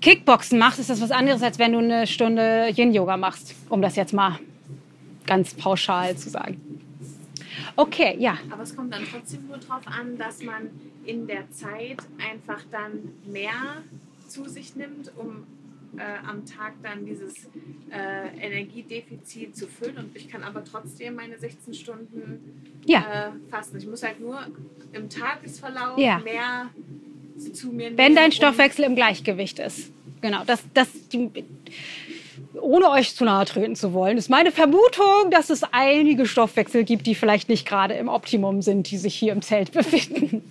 Speaker 1: Kickboxen macht, ist das was anderes, als wenn du eine Stunde Yin-Yoga machst, um das jetzt mal ganz pauschal zu sagen. Okay, ja.
Speaker 5: Aber es kommt dann trotzdem nur darauf an, dass man in der Zeit einfach dann mehr zu sich nimmt, um äh, am Tag dann dieses äh, Energiedefizit zu füllen. Und ich kann aber trotzdem meine 16 Stunden
Speaker 1: Ja.
Speaker 5: äh, fasten. Ich muss halt nur im Tagesverlauf
Speaker 1: Ja.
Speaker 5: mehr zu mir nehmen.
Speaker 1: Wenn dein Stoffwechsel im Gleichgewicht ist. Genau, das, das, die, ohne euch zu nahe treten zu wollen, ist meine Vermutung, dass es einige Stoffwechsel gibt, die vielleicht nicht gerade im Optimum sind, die sich hier im Zelt befinden.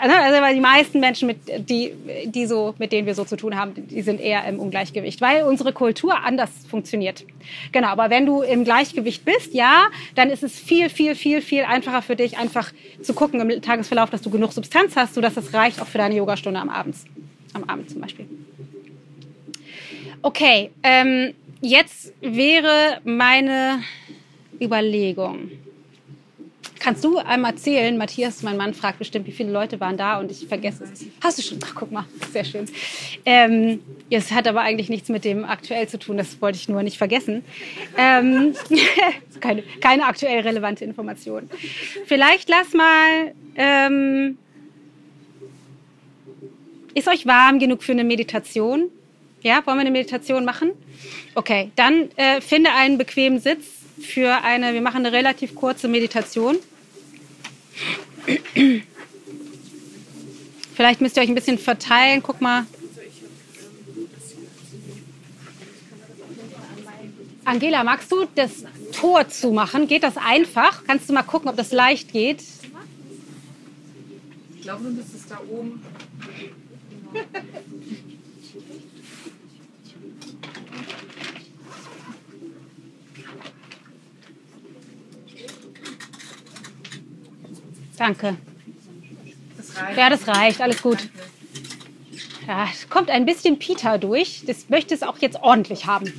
Speaker 1: Also weil die meisten Menschen, mit, die, die so, mit denen wir so zu tun haben, die sind eher im Ungleichgewicht, weil unsere Kultur anders funktioniert. Genau, aber wenn du im Gleichgewicht bist, ja, dann ist es viel, viel, viel, viel einfacher für dich, einfach zu gucken im Tagesverlauf, dass du genug Substanz hast, sodass das reicht auch für deine Yogastunde am Abend. Am Abend zum Beispiel. Okay, ähm, jetzt wäre meine Überlegung. Kannst du einmal zählen? Matthias, mein Mann, fragt bestimmt, wie viele Leute waren da und ich vergesse es. Hast du schon? Ach, guck mal, sehr schön. Ähm, es hat aber eigentlich nichts mit dem aktuell zu tun, das wollte ich nur nicht vergessen. Ähm, keine, keine aktuell relevante Information. Vielleicht lass mal. Ähm, ist euch warm genug für eine Meditation? Ja, wollen wir eine Meditation machen? Okay, dann äh, finde einen bequemen Sitz für eine, wir machen eine relativ kurze Meditation. Vielleicht müsst ihr euch ein bisschen verteilen. Guck mal. Angela, magst du das Tor zumachen? Geht das einfach? Kannst du mal gucken, ob das leicht geht?
Speaker 2: Ich glaube, du müsstest da oben.
Speaker 1: Danke.
Speaker 2: Das reicht.
Speaker 1: Ja, das reicht. Alles gut. Ja, es kommt ein bisschen Peter durch. Das möchte es auch jetzt ordentlich haben.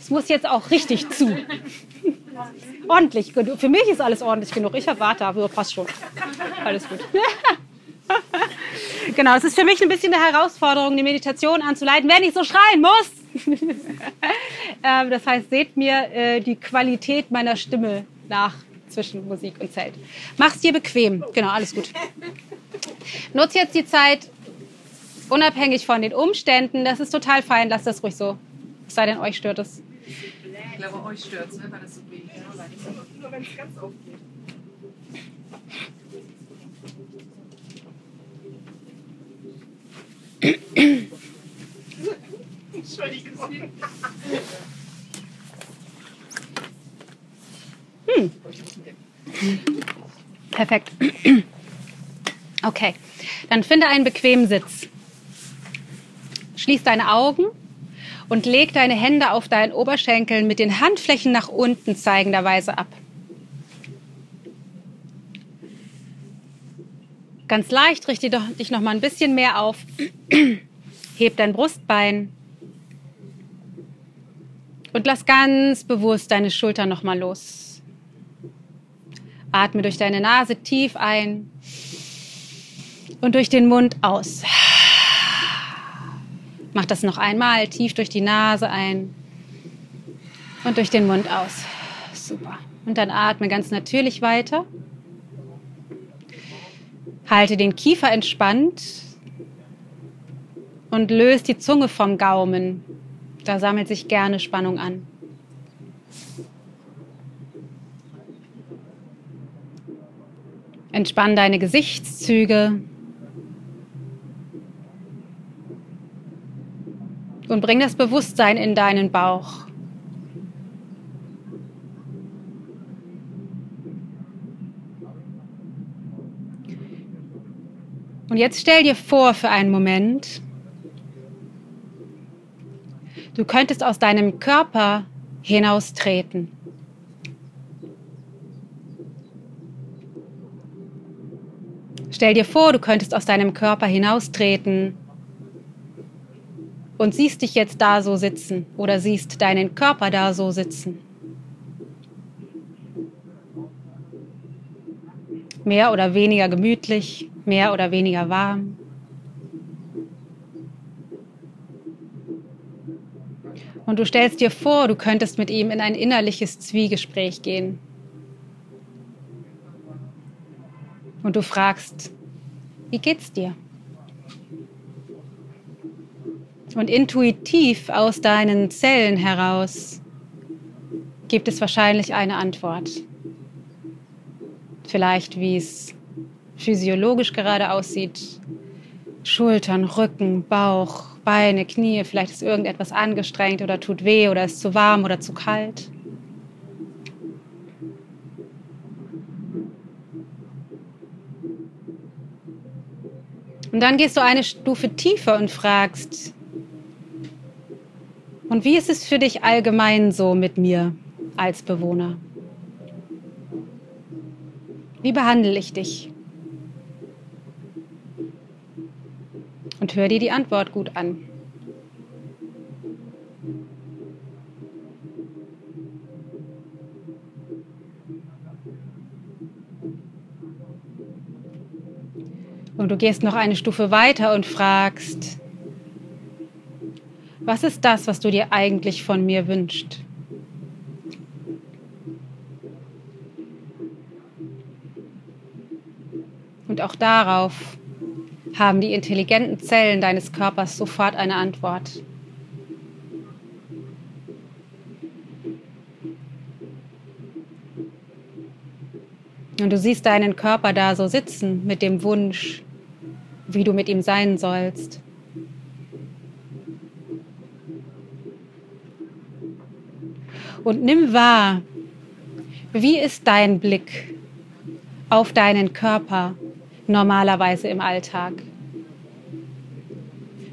Speaker 1: Es muss jetzt auch richtig zu. ordentlich. genug. Für mich ist alles ordentlich genug. Ich erwarte, aber passt schon. Alles gut. genau, es ist für mich ein bisschen eine Herausforderung, die Meditation anzuleiten, wenn ich so schreien muss. ähm, das heißt, seht mir äh, die Qualität meiner Stimme nach zwischen Musik und Zelt. Mach's dir bequem. Genau, alles gut. Nutz jetzt die Zeit unabhängig von den Umständen. Das ist total fein. Lasst das ruhig so. Es sei denn, euch stört es.
Speaker 2: Ich glaube, euch stört es, ne? weil das so wenig ist.
Speaker 5: Nur wenn es ganz aufgeht. Entschuldigung.
Speaker 1: Perfekt. Okay, dann finde einen bequemen Sitz. Schließ deine Augen und leg deine Hände auf deinen Oberschenkeln mit den Handflächen nach unten zeigenderweise ab. Ganz leicht richte dich noch mal ein bisschen mehr auf. Heb dein Brustbein und lass ganz bewusst deine Schultern noch mal los. Atme durch deine Nase tief ein und durch den Mund aus. Mach das noch einmal tief durch die Nase ein und durch den Mund aus. Super. Und dann atme ganz natürlich weiter. Halte den Kiefer entspannt und löse die Zunge vom Gaumen. Da sammelt sich gerne Spannung an. Entspann deine Gesichtszüge. Und bring das Bewusstsein in deinen Bauch. Und jetzt stell dir vor für einen Moment, du könntest aus deinem Körper hinaustreten. Stell dir vor, du könntest aus deinem Körper hinaustreten und siehst dich jetzt da so sitzen oder siehst deinen Körper da so sitzen. Mehr oder weniger gemütlich, mehr oder weniger warm. Und du stellst dir vor, du könntest mit ihm in ein innerliches Zwiegespräch gehen. Und du fragst, wie geht's dir? Und intuitiv aus deinen Zellen heraus gibt es wahrscheinlich eine Antwort. Vielleicht wie es physiologisch gerade aussieht. Schultern, Rücken, Bauch, Beine, Knie, vielleicht ist irgendetwas angestrengt oder tut weh oder ist zu warm oder zu kalt. Und dann gehst du eine Stufe tiefer und fragst, und wie ist es für dich allgemein so mit mir als Bewohner? Wie behandle ich dich? Und hör dir die Antwort gut an. Und du gehst noch eine Stufe weiter und fragst, was ist das, was du dir eigentlich von mir wünschst? Und auch darauf haben die intelligenten Zellen deines Körpers sofort eine Antwort. Und du siehst deinen Körper da so sitzen mit dem Wunsch, wie du mit ihm sein sollst. Und nimm wahr, wie ist dein Blick auf deinen Körper normalerweise im Alltag?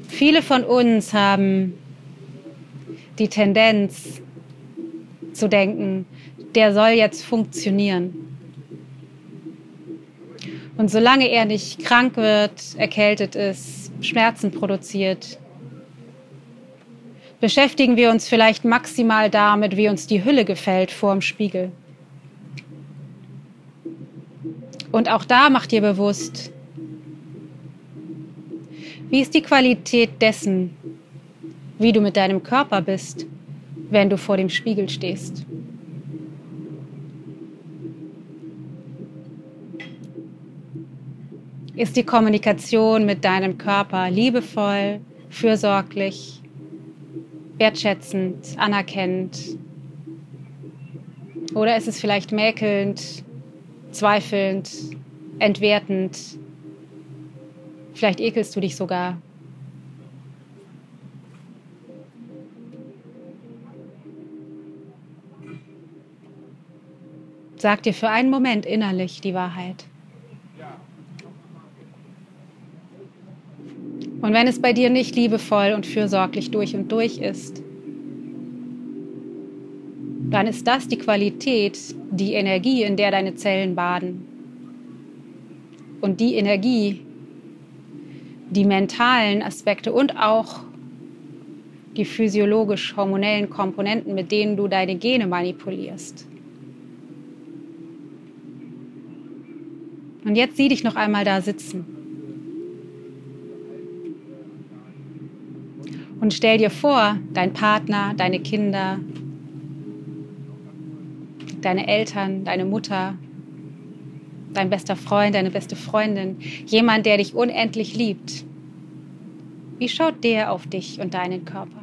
Speaker 1: Viele von uns haben die Tendenz zu denken, der soll jetzt funktionieren. Und solange er nicht krank wird, erkältet ist, Schmerzen produziert, beschäftigen wir uns vielleicht maximal damit, wie uns die Hülle gefällt vor dem Spiegel. Und auch da macht dir bewusst, wie ist die Qualität dessen, wie du mit deinem Körper bist, wenn du vor dem Spiegel stehst. Ist die Kommunikation mit deinem Körper liebevoll, fürsorglich, wertschätzend, anerkennend? Oder ist es vielleicht mäkelnd, zweifelnd, entwertend? Vielleicht ekelst du dich sogar. Sag dir für einen Moment innerlich die Wahrheit. Und wenn es bei dir nicht liebevoll und fürsorglich durch und durch ist, dann ist das die Qualität, die Energie, in der deine Zellen baden. Und die Energie, die mentalen Aspekte und auch die physiologisch-hormonellen Komponenten, mit denen du deine Gene manipulierst. Und jetzt sieh dich noch einmal da sitzen. Und stell dir vor, dein Partner, deine Kinder, deine Eltern, deine Mutter, dein bester Freund, deine beste Freundin, jemand, der dich unendlich liebt. Wie schaut der auf dich und deinen Körper?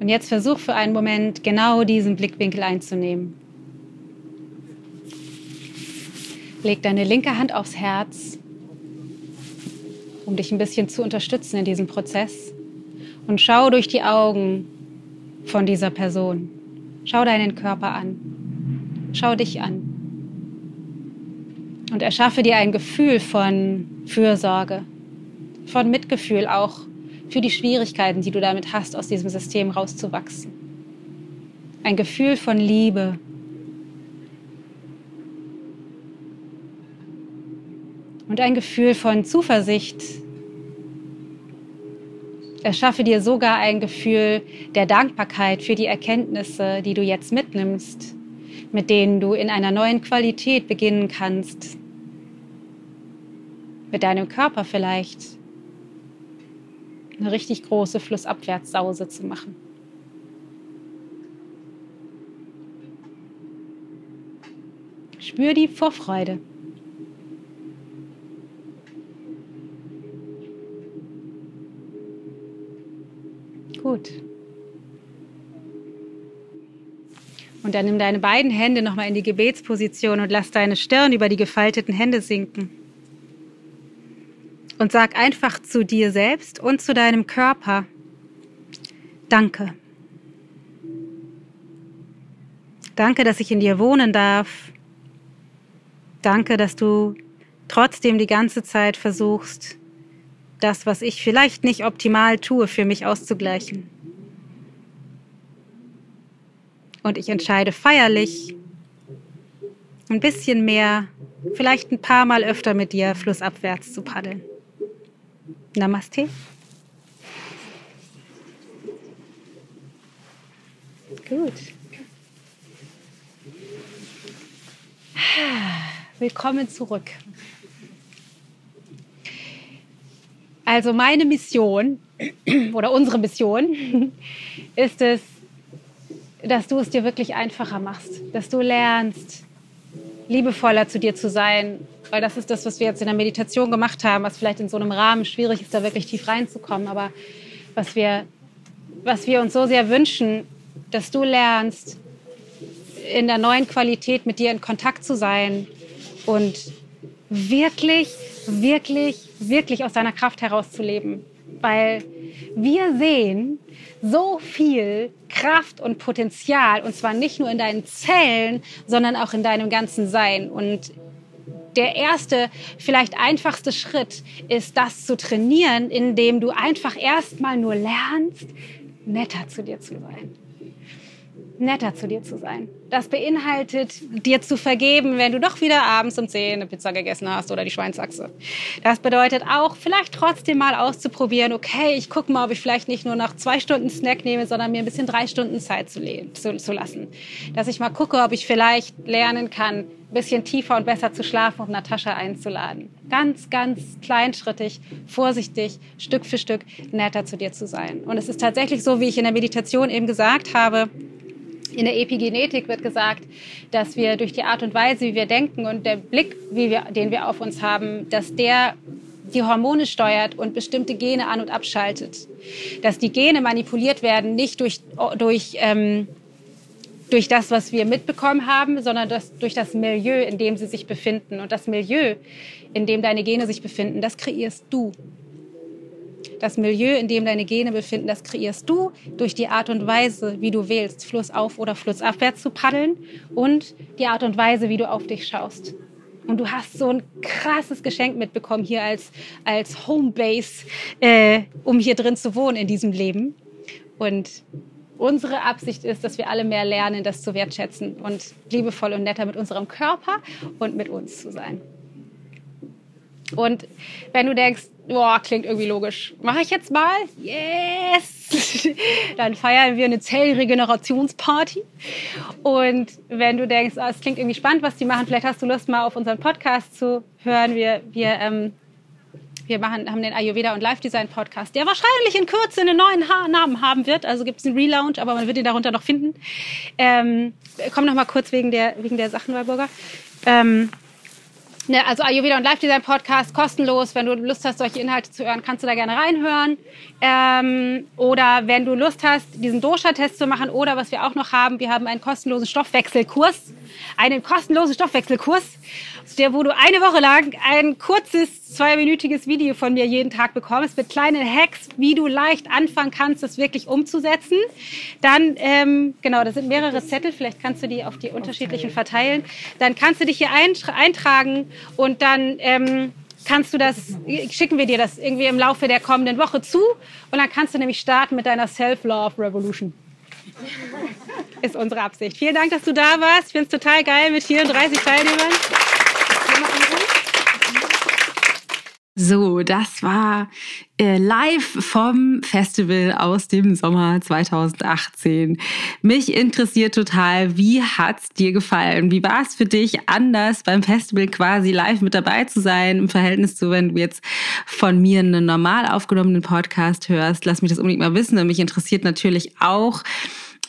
Speaker 1: Und jetzt versuch für einen Moment genau diesen Blickwinkel einzunehmen. Leg deine linke Hand aufs Herz, um dich ein bisschen zu unterstützen in diesem Prozess. Und schau durch die Augen von dieser Person. Schau deinen Körper an. Schau dich an. Und erschaffe dir ein Gefühl von Fürsorge, von Mitgefühl auch für die Schwierigkeiten, die du damit hast, aus diesem System rauszuwachsen. Ein Gefühl von Liebe. Und ein Gefühl von Zuversicht. Erschaffe dir sogar ein Gefühl der Dankbarkeit für die Erkenntnisse, die du jetzt mitnimmst, mit denen du in einer neuen Qualität beginnen kannst. Mit deinem Körper vielleicht eine richtig große Flussabwärtssause zu machen. Spür die Vorfreude. Gut. Und dann nimm deine beiden Hände nochmal in die Gebetsposition und lass deine Stirn über die gefalteten Hände sinken und sag einfach zu dir selbst und zu deinem Körper, danke. Danke, dass ich in dir wohnen darf. Danke, dass du trotzdem die ganze Zeit versuchst, das, was ich vielleicht nicht optimal tue, für mich auszugleichen. Und ich entscheide feierlich, ein bisschen mehr, vielleicht ein paar Mal öfter mit dir flussabwärts zu paddeln. Namaste. Gut. Willkommen zurück. Also meine Mission oder unsere Mission ist es, dass du es dir wirklich einfacher machst, dass du lernst, liebevoller zu dir zu sein, weil das ist das, was wir jetzt in der Meditation gemacht haben, was vielleicht in so einem Rahmen schwierig ist, da wirklich tief reinzukommen. Aber was wir, was wir uns so sehr wünschen, dass du lernst, in der neuen Qualität mit dir in Kontakt zu sein und wirklich, wirklich, wirklich aus deiner Kraft herauszuleben. Weil wir sehen so viel Kraft und Potenzial, und zwar nicht nur in deinen Zellen, sondern auch in deinem ganzen Sein. Und der erste, vielleicht einfachste Schritt ist, das zu trainieren, indem du einfach erstmal nur lernst, netter zu dir zu sein netter zu dir zu sein. Das beinhaltet, dir zu vergeben, wenn du doch wieder abends um 10 eine Pizza gegessen hast oder die Schweinsachse. Das bedeutet auch, vielleicht trotzdem mal auszuprobieren, okay, ich gucke mal, ob ich vielleicht nicht nur nach zwei Stunden Snack nehme, sondern mir ein bisschen drei Stunden Zeit zu, zu, zu lassen. Dass ich mal gucke, ob ich vielleicht lernen kann, ein bisschen tiefer und besser zu schlafen, um Natascha einzuladen. Ganz, ganz kleinschrittig, vorsichtig, Stück für Stück netter zu dir zu sein. Und es ist tatsächlich so, wie ich in der Meditation eben gesagt habe, in der Epigenetik wird gesagt, dass wir durch die Art und Weise, wie wir denken und der Blick, wir, den wir auf uns haben, dass der die Hormone steuert und bestimmte Gene an- und abschaltet. Dass die Gene manipuliert werden, nicht durch, durch, ähm, durch das, was wir mitbekommen haben, sondern das, durch das Milieu, in dem sie sich befinden. Und das Milieu, in dem deine Gene sich befinden, das kreierst du. Das Milieu, in dem deine Gene befinden, das kreierst du durch die Art und Weise, wie du wählst, flussauf oder flussabwärts zu paddeln und die Art und Weise, wie du auf dich schaust. Und du hast so ein krasses Geschenk mitbekommen hier als, als Homebase, äh, um hier drin zu wohnen in diesem Leben. Und unsere Absicht ist, dass wir alle mehr lernen, das zu wertschätzen und liebevoll und netter mit unserem Körper und mit uns zu sein. Und wenn du denkst, boah, klingt irgendwie logisch, mache ich jetzt mal? Yes! Dann feiern wir eine Zellregenerationsparty. Und wenn du denkst, oh, es klingt irgendwie spannend, was die machen, vielleicht hast du Lust, mal auf unseren Podcast zu hören. Wir, wir, ähm, wir machen, haben den Ayurveda und Life Design Podcast, der wahrscheinlich in Kürze einen neuen ha Namen haben wird. Also gibt es einen Relaunch, aber man wird ihn darunter noch finden. Ähm, komm noch mal kurz wegen der, wegen der Sachen, Walburger. Ähm,
Speaker 6: Ne, also Ayurveda und Life Design Podcast kostenlos. Wenn du Lust hast, solche Inhalte zu hören, kannst du da gerne reinhören. Ähm, oder wenn du Lust hast, diesen Dosha-Test zu machen oder was wir auch noch haben, wir haben einen kostenlosen Stoffwechselkurs. Einen kostenlosen Stoffwechselkurs, der, wo du eine Woche lang ein kurzes, zweiminütiges Video von mir jeden Tag bekommst mit kleinen Hacks, wie du leicht anfangen kannst, das wirklich umzusetzen. Dann, ähm, genau, das sind mehrere Zettel, vielleicht kannst du die auf die unterschiedlichen verteilen. Dann kannst du dich hier eintragen und dann ähm, kannst du das, schicken wir dir das irgendwie im Laufe der kommenden Woche zu und dann kannst du nämlich starten mit deiner Self-Love Revolution. Ist unsere Absicht. Vielen Dank, dass du da warst. Ich finde es total geil mit 34 Teilnehmern.
Speaker 1: So, das war äh, live vom Festival aus dem Sommer 2018. Mich interessiert total, wie hat's dir gefallen? Wie war es für dich, anders beim Festival quasi live mit dabei zu sein im Verhältnis zu, wenn du jetzt von mir einen normal aufgenommenen Podcast hörst? Lass mich das unbedingt mal wissen. Und mich interessiert natürlich auch,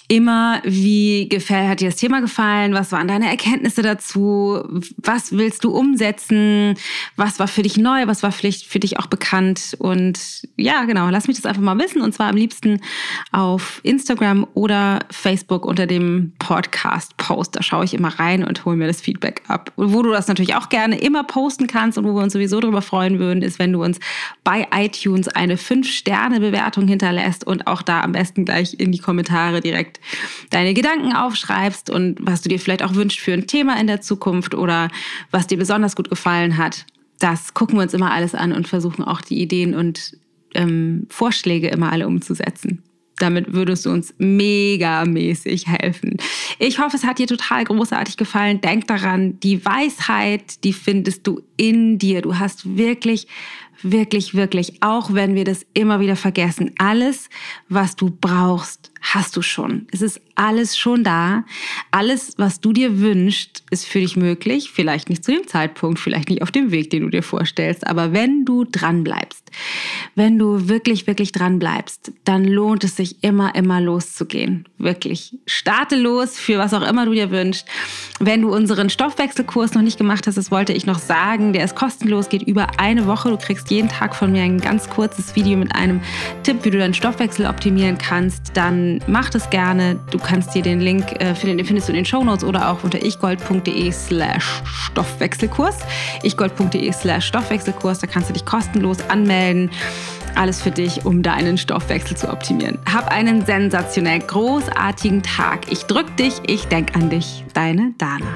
Speaker 1: immer, wie gefällt, hat dir das Thema gefallen? Was waren deine Erkenntnisse dazu? Was willst du umsetzen? Was war für dich neu? Was war vielleicht für dich auch bekannt? Und ja, genau, lass mich das einfach mal wissen. Und zwar am liebsten auf Instagram oder Facebook unter dem Podcast-Post. Da schaue ich immer rein und hole mir das Feedback ab. Wo du das natürlich auch gerne immer posten kannst und wo wir uns sowieso darüber freuen würden, ist, wenn du uns bei iTunes eine 5-Sterne-Bewertung hinterlässt und auch da am besten gleich in die Kommentare direkt deine Gedanken aufschreibst und was du dir vielleicht auch wünschst für ein Thema in der Zukunft oder was dir besonders gut gefallen hat. Das gucken wir uns immer alles an und versuchen auch die Ideen und ähm, Vorschläge immer alle umzusetzen. Damit würdest du uns megamäßig helfen. Ich hoffe, es hat dir total großartig gefallen. Denk daran, die Weisheit, die findest du in dir. Du hast wirklich wirklich, wirklich, auch wenn wir das immer wieder vergessen, alles, was du brauchst, hast du schon. Es ist alles schon da. Alles, was du dir wünschst, ist für dich möglich. Vielleicht nicht zu dem Zeitpunkt, vielleicht nicht auf dem Weg, den du dir vorstellst. Aber wenn du dran bleibst, wenn du wirklich, wirklich dran bleibst, dann lohnt es sich immer, immer loszugehen. Wirklich. Starte los für was auch immer du dir wünschst. Wenn du unseren Stoffwechselkurs noch nicht gemacht hast, das wollte ich noch sagen, der ist kostenlos, geht über eine Woche. Du kriegst jeden Tag von mir ein ganz kurzes Video mit einem Tipp, wie du deinen Stoffwechsel optimieren kannst. Dann mach das gerne. Du kannst dir den Link äh, finden, den findest du in den Shownotes oder auch unter ichgold.de slash Stoffwechselkurs. ichgold.de slash Stoffwechselkurs. Da kannst du dich kostenlos anmelden. Alles für dich, um deinen Stoffwechsel zu optimieren. Hab einen sensationell großartigen Tag. Ich drück dich, ich denk an dich. Deine Dana.